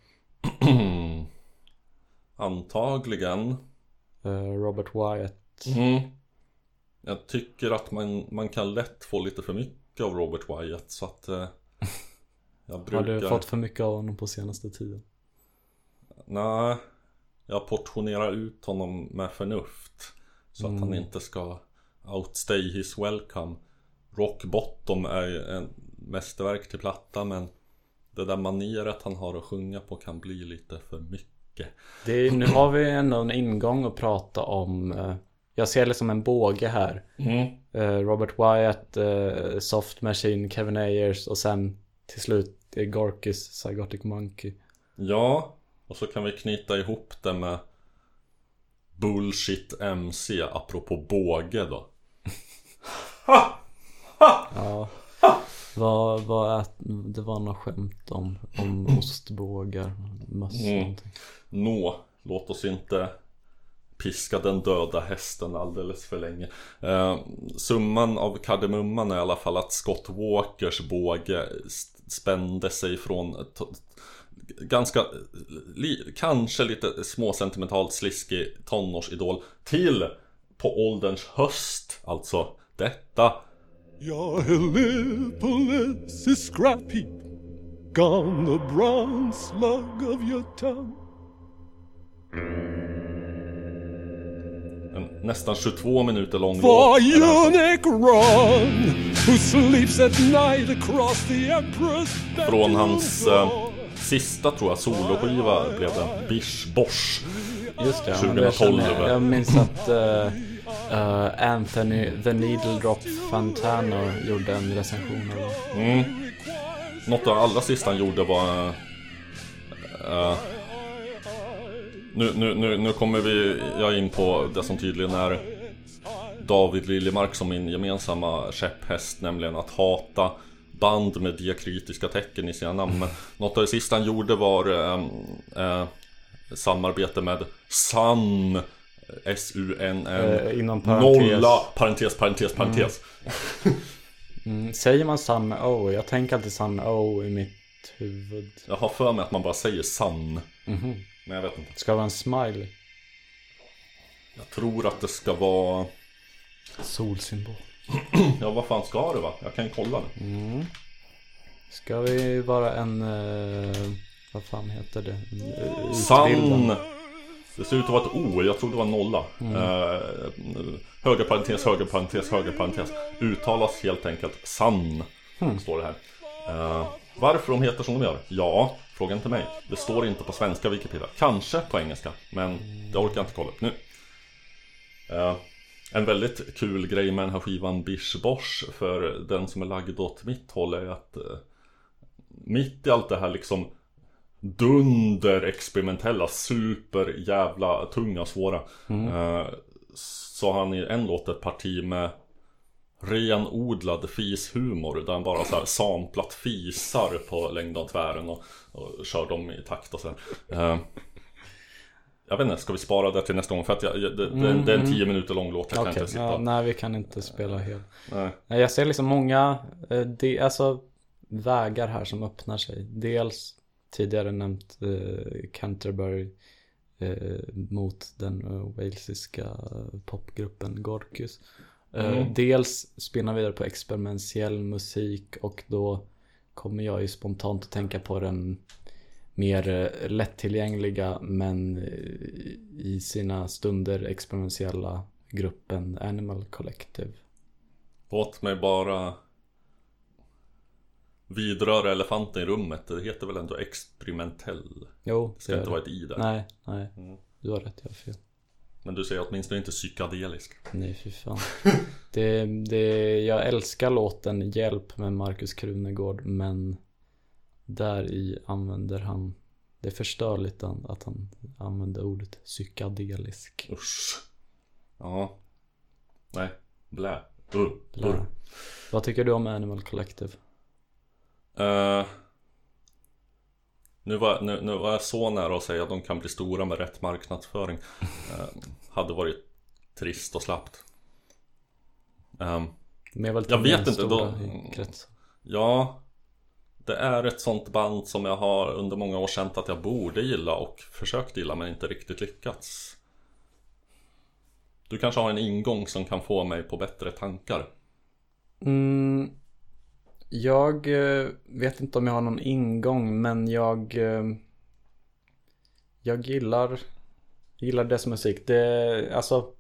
antagligen. Eh, Robert Wyatt. Mm. Jag tycker att man, man kan lätt få lite för mycket av Robert Wyatt så att eh, Jag Har brukar... du fått för mycket av honom på senaste tiden? Nej, jag portionerar ut honom med förnuft. Så att han inte ska outstay his welcome. Rock Bottom är ju en mästerverk till platta men det där maneret han har att sjunga på kan bli lite för mycket. Det är, nu har vi ändå en ingång att prata om. Jag ser det som en båge här. Eh, Robert Wyatt, eh, Soft Machine, Kevin Ayers och sen till slut Gorkis, Psychotic Monkey. Ja, och så kan vi knyta ihop det med Bullshit MC apropå båge då. Ja. Vad, vad ät, det var något skämt om, om ostbågar, möss Mm. någonting. Nå, låt oss inte piska den döda hästen alldeles för länge. Eh, summan av kardemumman är i alla fall att Scott Walkers båge spände sig från ganska, li, kanske lite småsentimentalt sliskig tonårsidol till på ålderns höst, alltså detta Your lipless is scrap heap, gone the bronze slug of your tongue en nästan 22 minuter lång For låt. är det här som- eunuch Ron, who sleeps at night across the emperor's Från hans eh, sista tror jag soloskiva blev det Bish Bosh Just det, ja, 2012 jag, känner, jag minns att eh, eh, Anthony The Needle Drop Fantano gjorde en recension av mm. Något av det allra sista han gjorde var eh, nu, nu, nu, nu kommer vi jag in på det som tydligen är David Liljemark som min gemensamma käpphäst Nämligen att hata band med diakritiska tecken i sina namn Men något av det sista han gjorde var eh, eh, Samarbete med Sun S-U-N-N Eh, inom parentes. Nolla, parentes, parentes, parentes Mm, säger man med O? Jag tänker alltid Sun O i mitt huvud. Jag har för mig att man bara säger Sun Mhm. Men jag vet inte. Ska det vara en smiley? Jag tror att det ska vara Solsymbol. Ja vad fan ska det vara? Jag kan kolla nu. Ska vi vara en... eh, vad fan heter det? Sun utbildad- Det ser ut att vara ett O, jag trodde det var nolla. Eh, Höger parentes, höger parentes, höger parentes. Uttalas helt enkelt Sun Står det här. Eh, Varför de heter som de gör? Ja, fråga inte mig. Det står inte på svenska Wikipedia. Kanske på engelska, men det orkar jag inte kolla upp nu. Eh, En väldigt kul grej med den här skivan Bish Bosh För den som är lagd åt mitt håll är att eh, Mitt i allt det här liksom Dunder experimentella, super jävla tunga, svåra eh, Så har han i en låt ett parti med Renodlad fishumor där han bara så här samplat fisar på längden och tvären och, och kör dem i takt och så här. Eh, Jag vet inte, ska vi spara det till nästa gång? För att jag, det, det, det är en tio minuter lång låt, jag kan Okej, inte sitta ja, nej vi kan inte spela helt. Nej. Jag ser liksom många, eh, det, alltså vägar här som öppnar sig. Dels tidigare nämnt eh, Canterbury eh, mot den uh, walesiska eh, popgruppen Gorkus. Eh, Mm. Dels spinna vidare på experimentell musik och då kommer jag ju spontant att tänka på den mer eh, lättillgängliga men eh, i sina stunder experimentella gruppen Animal Collective. Låt mig bara vidröra elefanten i rummet. Det heter väl ändå experimentell? Jo, Det ska inte vara ett i där. Nej, nej. Mm. Du har rätt, jag har fel. Men du säger åtminstone inte psykedelisk. Nej, fy fan. Det, det, jag älskar låten Hjälp med Markus Krunegård, men där i använder han Det förstör lite an- att han använder ordet psykedelisk Usch. Ja. Nej. Blä. Uh. Blä. Uh. Vad tycker du om Animal Collective? Eh, nu, var, nu, nu var jag så nära att säga att de kan bli stora med rätt marknadsföring. Eh, hade varit trist och slappt. Men jag, vet inte, då- ja, det är ett sånt band som jag har under många år känt att jag borde gilla och försökt gilla men inte riktigt lyckats. Du kanske har en ingång som kan få mig på bättre tankar. Mm, jag eh, vet inte om jag har någon ingång men jag eh, Jag gillar Gillar deras musik. Det, alltså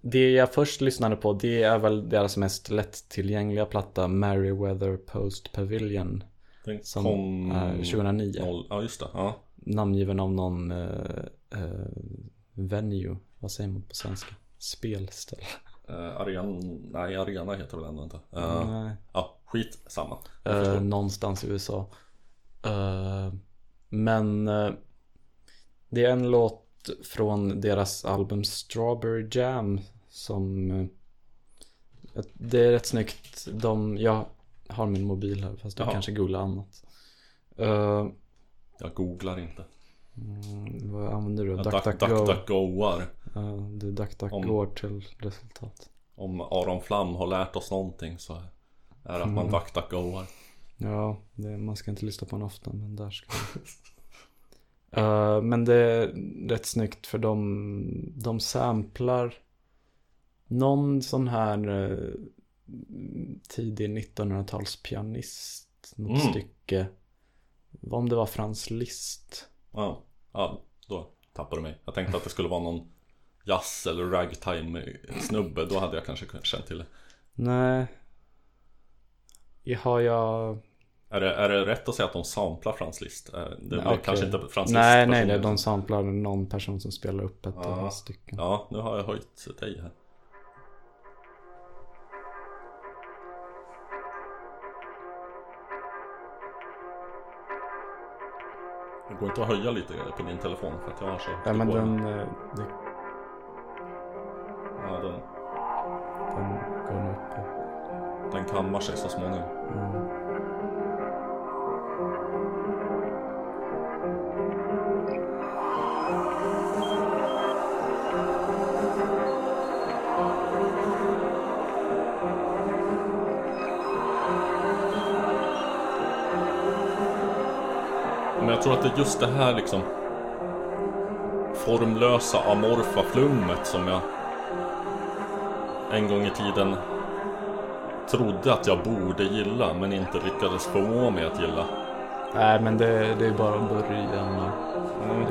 Det jag först lyssnade på det är väl deras mest lättillgängliga platta Merryweather Post Pavilion Den Som kom... är 2009 Noll, ja just det, ja. Namngiven av någon eh, eh, Venue Vad säger man på svenska? Spelställe Uh, Ariana, nej Ariana heter väl ändå inte. Eh, Nej Ja, skit samma. Jag Eh, någonstans i USA. Eh, men eh, det är en låt från deras album Strawberry Jam som eh, det är rätt snyggt. De, jag har min mobil här fast du Jaha. kanske googlar annat. Eh, Jag googlar inte. mm, vad använder du? Jag duck, duck. Uh, du DuckDuckGo till resultat. Om Aron Flam har lärt oss någonting så är att man Mm. duck, duck, goar. Ja, det, man ska inte lyssna på den ofta men där ska man. Eh, men det är rätt snyggt för de, de samplar någon sån här uh, tidig 1900-talspianist, något Mm. stycke. Om det var Frans Liszt. Ja, ja, då tappar du mig. Jag tänkte att det skulle vara någon jazz eller ragtime snubbe. Då hade jag kanske känt till det. Nej. Har jag... Är det, är det rätt att säga att de samplar Frans Liszt? Eh, Det Okej. kanske inte Frans Nej, nej, nej, de samplar någon person som spelar upp ett Ja. av hans stycken. Ja, nu har jag höjt dig här. Det går inte att höja lite på din telefon för att jag har så Ja, men den, eh, det, på. kammar sig så småningom. Mm. Men jag tror att det är just det här liksom formlösa amorfa flummet som jag en gång i tiden trodde att jag borde gilla men inte lyckades förmå mig att gilla. Nej, men det, det är bara början. Mm.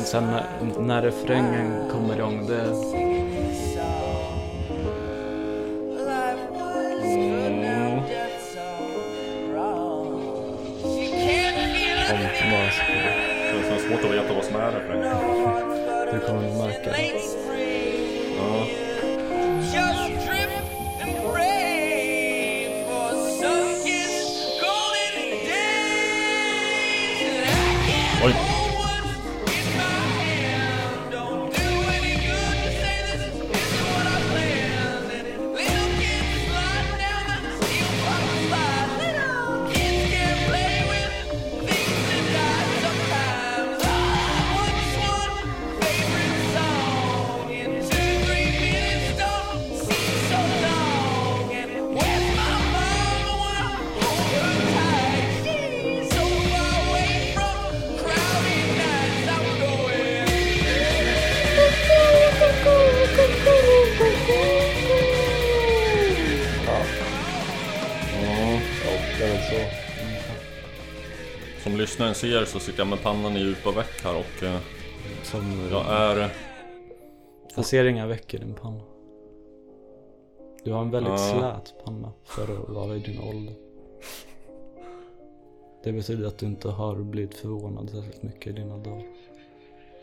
Den sen när, när refrängen kommer igång. Det, singing his song. Life was good now, death's all wrong. She can't feel om a bara Det är svårt att veta vad som är refrängen. Du kommer nog märka det. Ja. Just ser så sitter jag med pannan i djupa veck här och eh, som... Jag är... Jag ser inga veck i din panna. Du har en väldigt Ja. slät panna för att vara i din ålder. Det betyder att du inte har blivit förvånad särskilt mycket i dina dagar.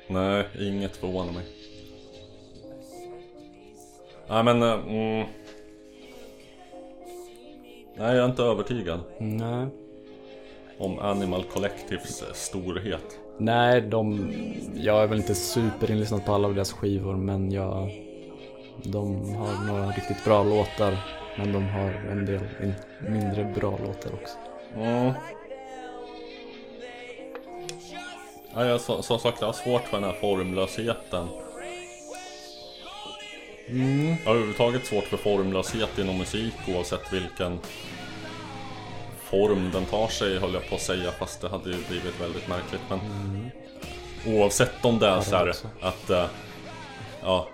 Nej, inget förvånar mig. Nej men... eh, Mm, nej, jag är inte övertygad Nej. Om Animal Collectives eh, storhet. Nej, de... Jag är väl inte superinlyssnad på alla av deras skivor men jag... De har några riktigt bra låtar. Men de har en del in, mindre bra låtar också. Mm. Ja, jag, som, som sagt, jag har svårt för den här formlösheten. Mm. Jag har överhuvudtaget svårt för formlöshet inom musik oavsett vilken form den tar sig höll jag på att säga fast det hade ju blivit väldigt märkligt men Oavsett om det är så här att eh, Ja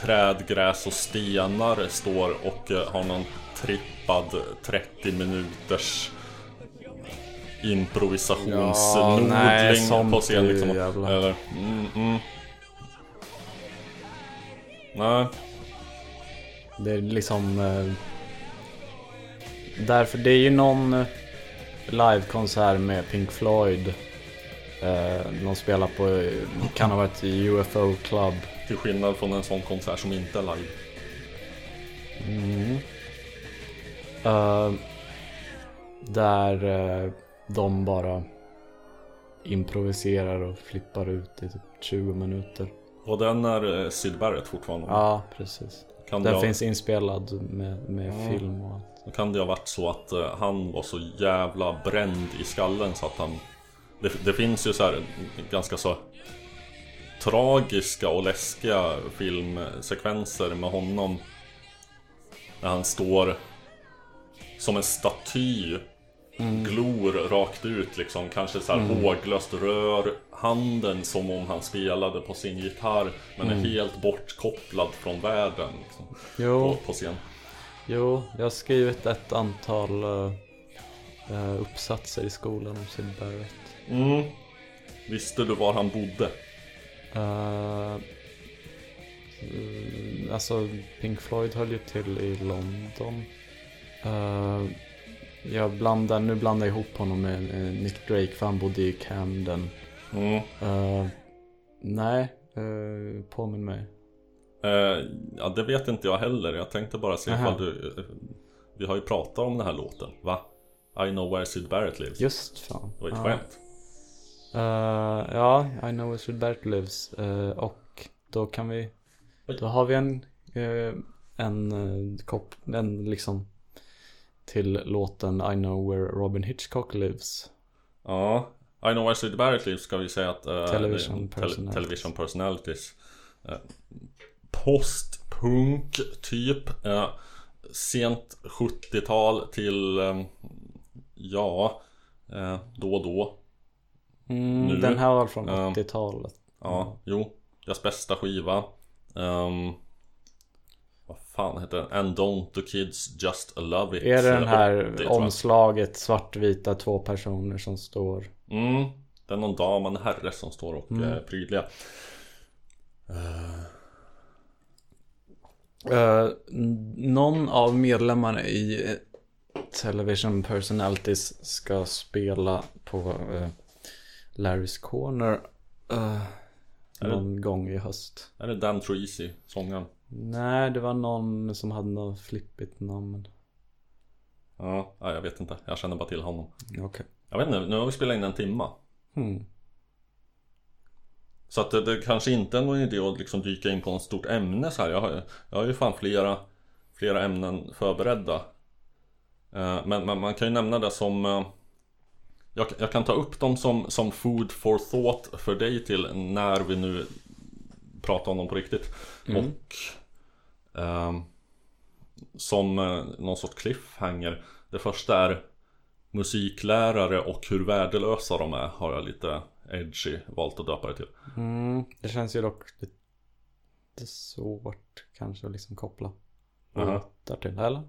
Träd, gräs och stenar står och eh, har någon trippad 30 minuters Ja, improvisationsnodling sånt på scen liksom. Eller, mm, mm. Nej, Det är liksom... Eh, därför, det är ju någon eh, livekonsert med Pink Floyd. Eh, de spelar på, eh, kan ha varit UFO Club. till skillnad från en sån konsert som inte är live. Mm. Eh, där eh, de bara improviserar och flippar ut i typ 20 minuter. Och den är eh, Syd Barrett fortfarande. Ja, precis. Kan, Den finns inspelad med, med Mm. film och allt. Då kan det ha varit så att eh, han var så jävla bränd i skallen så att han... Det, det finns ju så här ganska så tragiska och läskiga filmsekvenser med honom. När han står som en staty Glor rakt ut liksom, kanske så här håglöst rör handen som om han spelade på sin gitarr Men är helt bortkopplad från världen liksom, på, på scen Jo, jag har skrivit ett antal eh, uppsatser i skolan om Sid Barrett. mm. Visste du var han bodde? Eh, mm, alltså, Pink Floyd höll ju till i London. Eh, jag blandar, nu blandar jag ihop honom med Nick Drake för han bodde i Camden. Mm. Nej, uh, påminn mig. Eh, ja, det vet inte jag heller. Jag tänkte bara se Aha. ifall du... eh, Vi har ju pratat om den här låten, va? I know where Sid Barrett lives. Just fan. Det var ett Ja. skämt. Eh, ja, I know where Sid Barrett lives. Eh, och då kan vi, Oj. då har vi en, uh, en, uh, kop, en liksom till låten I know where Robin Hitchcock lives. Ja, I know where Sid Barrett lives ska vi säga att... Television det- personalities. television personalities. Eh, Postpunk typ. Eh, sent 70-tal till... Eh, ja, eh, då och då. Mm, Nu? den här var från Ja. 80-talet. Ja, jo. Deras bästa skiva. Um, vad fan heter den? And don't the kids just love it? Är det den här 80, tror jag. omslaget svartvita två personer som står? Mm, det är någon dam och en herre som står och Mm. är prydliga. Eh, någon av medlemmarna i eh, Television Personalities ska spela på eh, Larry's Corner eh, Är det- någon gång i höst. Är det Dan Treasy, sångaren? Nej, det var någon som hade något flippigt namn. Ja, jag vet inte. Jag känner bara till honom. Okej. Jag vet inte, nu har vi spelat in en timma. Hmm. Så att det, det kanske inte är någon idé att liksom dyka in på ett stort ämne så här. Jag har, jag har ju fan flera, flera ämnen förberedda. Eh, Men, men man kan ju nämna det som eh, jag, jag kan ta upp dem som, som food for thought för dig till när vi nu pratar om dem på riktigt. Mm. Och ehm, som eh, någon sorts cliffhanger. Det första är musiklärare och hur värdelösa de är har jag lite edgy valt att döpa det till. Mm. Det känns ju dock lite svårt kanske att liksom koppla låtar till. Eller?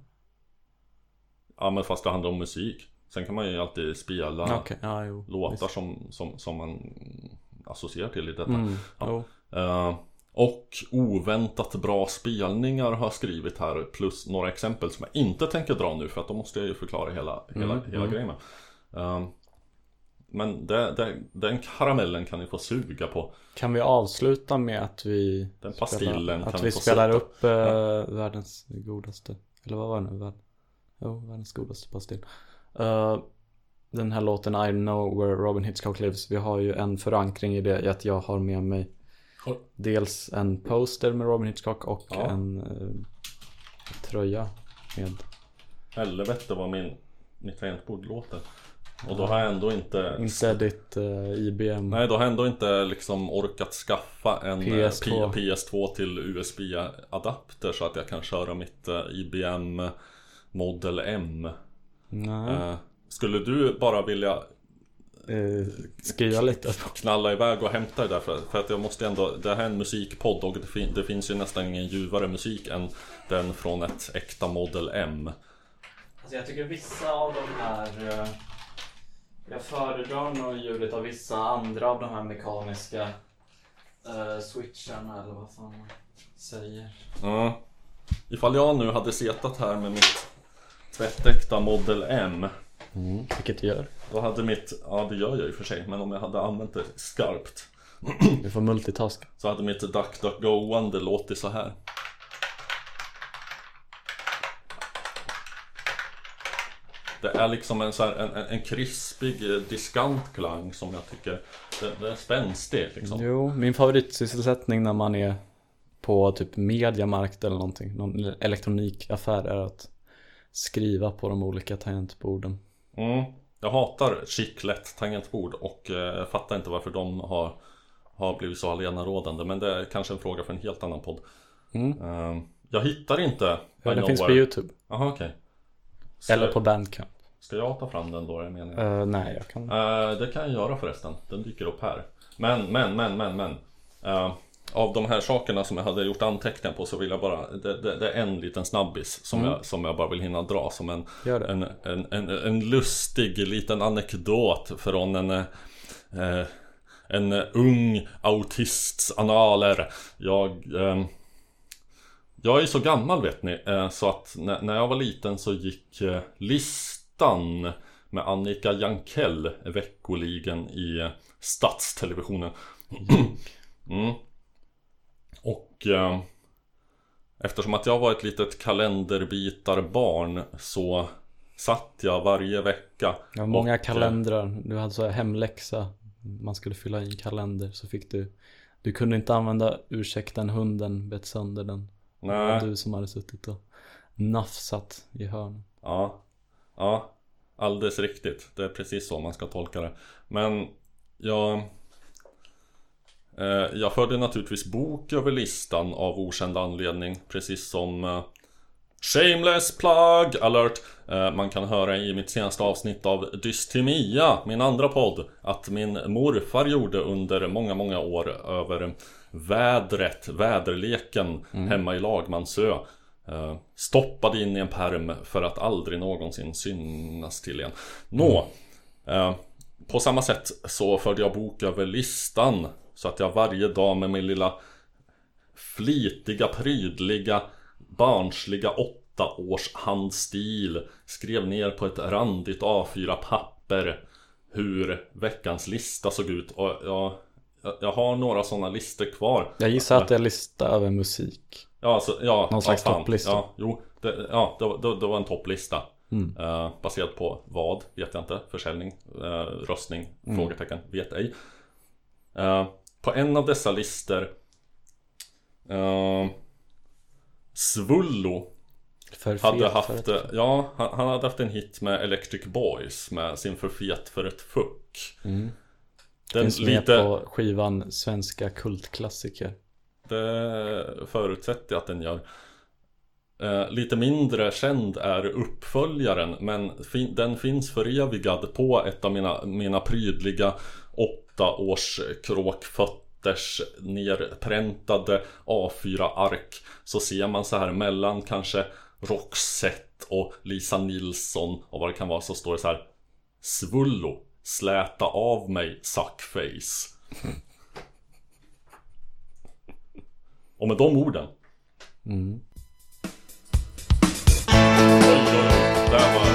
Ja men fast det handlar om musik. Sen kan man ju alltid spela Okej, ja jo. låtar visst. som, som, som man associerar till i detta. Mm, Ja. Eh, och oväntat bra spelningar har jag skrivit här plus några exempel som jag inte tänker dra nu för att då måste jag ju förklara hela, hela, Mm, hela grejen med. Men det, det, den karamellen kan ni få suga på. Kan vi avsluta med att vi Den pastillen spelar, kan Att vi spelar sitta. upp eh, världens godaste Eller vad var det nu? Värld, jo, världens godaste pastill Eh, Den här låten I know where Robin Hitchcock lives Vi har ju en förankring i det i att jag har med mig Har- Dels en poster med Robin Hitchcock och Ja. en eh, tröja med Helvete vad min, mitt tangentbord låter. Och då har jag ändå inte Inte ditt eh, IBM Nej, då har jag ändå inte liksom orkat skaffa en PS2. P- PS2 till USB-adapter så att jag kan köra mitt eh, IBM Model M. Nej, Eh, Skulle du bara vilja eh, skriva lite knalla iväg och hämta det där för, för att jag måste ändå Det här är en musikpodd och det, fin, det finns ju nästan ingen ljuvare musik än den från ett äkta Model M. Alltså jag tycker vissa av de här eh, Jag föredrar nog ljudet av vissa andra av de här mekaniska uh, switcharna eller vad fan man säger. Ja. Ifall jag nu hade setat här med mitt tvättäkta Model M Vilket gör. Då hade mitt, ja det gör jag i och för sig, men om jag hade använt det skarpt Du får multitaska. Så hade mitt DuckDuckGoande låtit så här Det är liksom en, så här, en, en, krispig eh, diskantklang som jag tycker det, det är spänstig liksom Jo, min favoritsysselsättning när man är på typ Mediamarkt eller någonting, någon elektronikaffär är att skriva på de olika tangentborden. mm. Jag hatar chiclet tangentbord och eh, fattar inte varför de har, har blivit så allenarådande Men det är kanske en fråga för en helt annan podd Mm. Eh, Jag hittar inte Ja, den finns på. Youtube. Jaha okej Ska- Eller på Bandcamp. Ska jag ta fram den då är det meningen? Eh, nej, jag kan. Eh, det kan jag göra förresten. Den dyker upp här. Men, men, men, men, men. Eh, av de här sakerna som jag hade gjort anteckningar på så vill jag bara Det, det, det är en liten snabbis som, jag, som jag bara vill hinna dra som en, en, en, en, en lustig liten anekdot från en eh, En ung autists analer. Jag ehm, jag är så gammal vet ni, eh, så att när jag var liten så gick eh, listan med Annika Jankell veckoligen i eh, Statstelevisionen. mm. Och eh, eftersom att jag var ett litet kalenderbitarbarn så satt jag varje vecka. Var många och, kalendrar. Du hade så hemläxa. Man skulle fylla i en kalender så fick du Du kunde inte använda ursäkten hunden bet sönder den. Det var Nej. du som hade suttit och nafsat i hörnen. Ja, ja, alldeles riktigt. Det är precis så man ska tolka det. Men jag... Eh, jag förde naturligtvis bok över listan av okänd anledning. Precis som eh, Shameless plug alert! Eh, man kan höra i mitt senaste avsnitt av Dystemia, min andra podd, att min morfar gjorde under många, många år över vädret, väderleken hemma i Lagmansö. Eh, stoppade in i en perm för att aldrig någonsin synas till igen. Nå, eh, på samma sätt så förde jag bok över listan så att jag varje dag med min lilla flitiga, prydliga, barnsliga åtta års handstil skrev ner på ett randigt A4-papper hur veckans lista såg ut och jag, jag, har några sådana listor kvar. Jag gissar att det är lista över musik. Ja, alltså, ja, Någon slags ja, topplista. Ja, jo, det, ja, det, var- det, det var en topplista. Mm. Eh, baserat på vad? Vet jag inte. Försäljning? Uh, röstning? Mm. Frågetecken? Vet ej. Eh, på en av dessa listor uh, Svullo För hade haft, för ett- ja, han, han hade haft en hit med Electric Boys med sin För fet för ett fuck. Mm. Den Finns med lite, på skivan Svenska kultklassiker. Det förutsätter jag att den gör. Eh, lite mindre känd är uppföljaren men fin- den finns förevigad på ett av mina, mina prydliga åtta års kråkfötters nerpräntade A4-ark. Så ser man så här mellan kanske Roxette och Lisa Nilsson och vad det kan vara så står det så här Svullo, Släta av mig suckface. Och med de orden. Mm. Oj, oj, oj. Där var.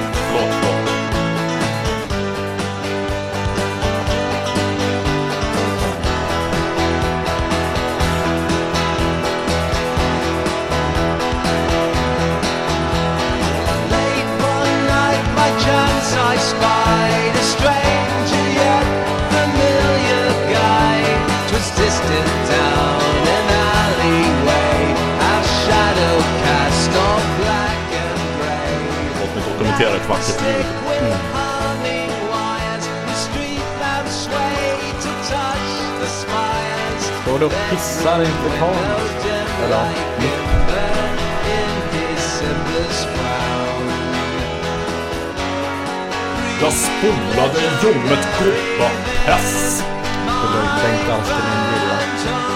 I spy sway to touch the spires. Står du och pissar inför kameran? Eller? Jag spolade ljummet goda pess. Det var ju Bengt Alsterlind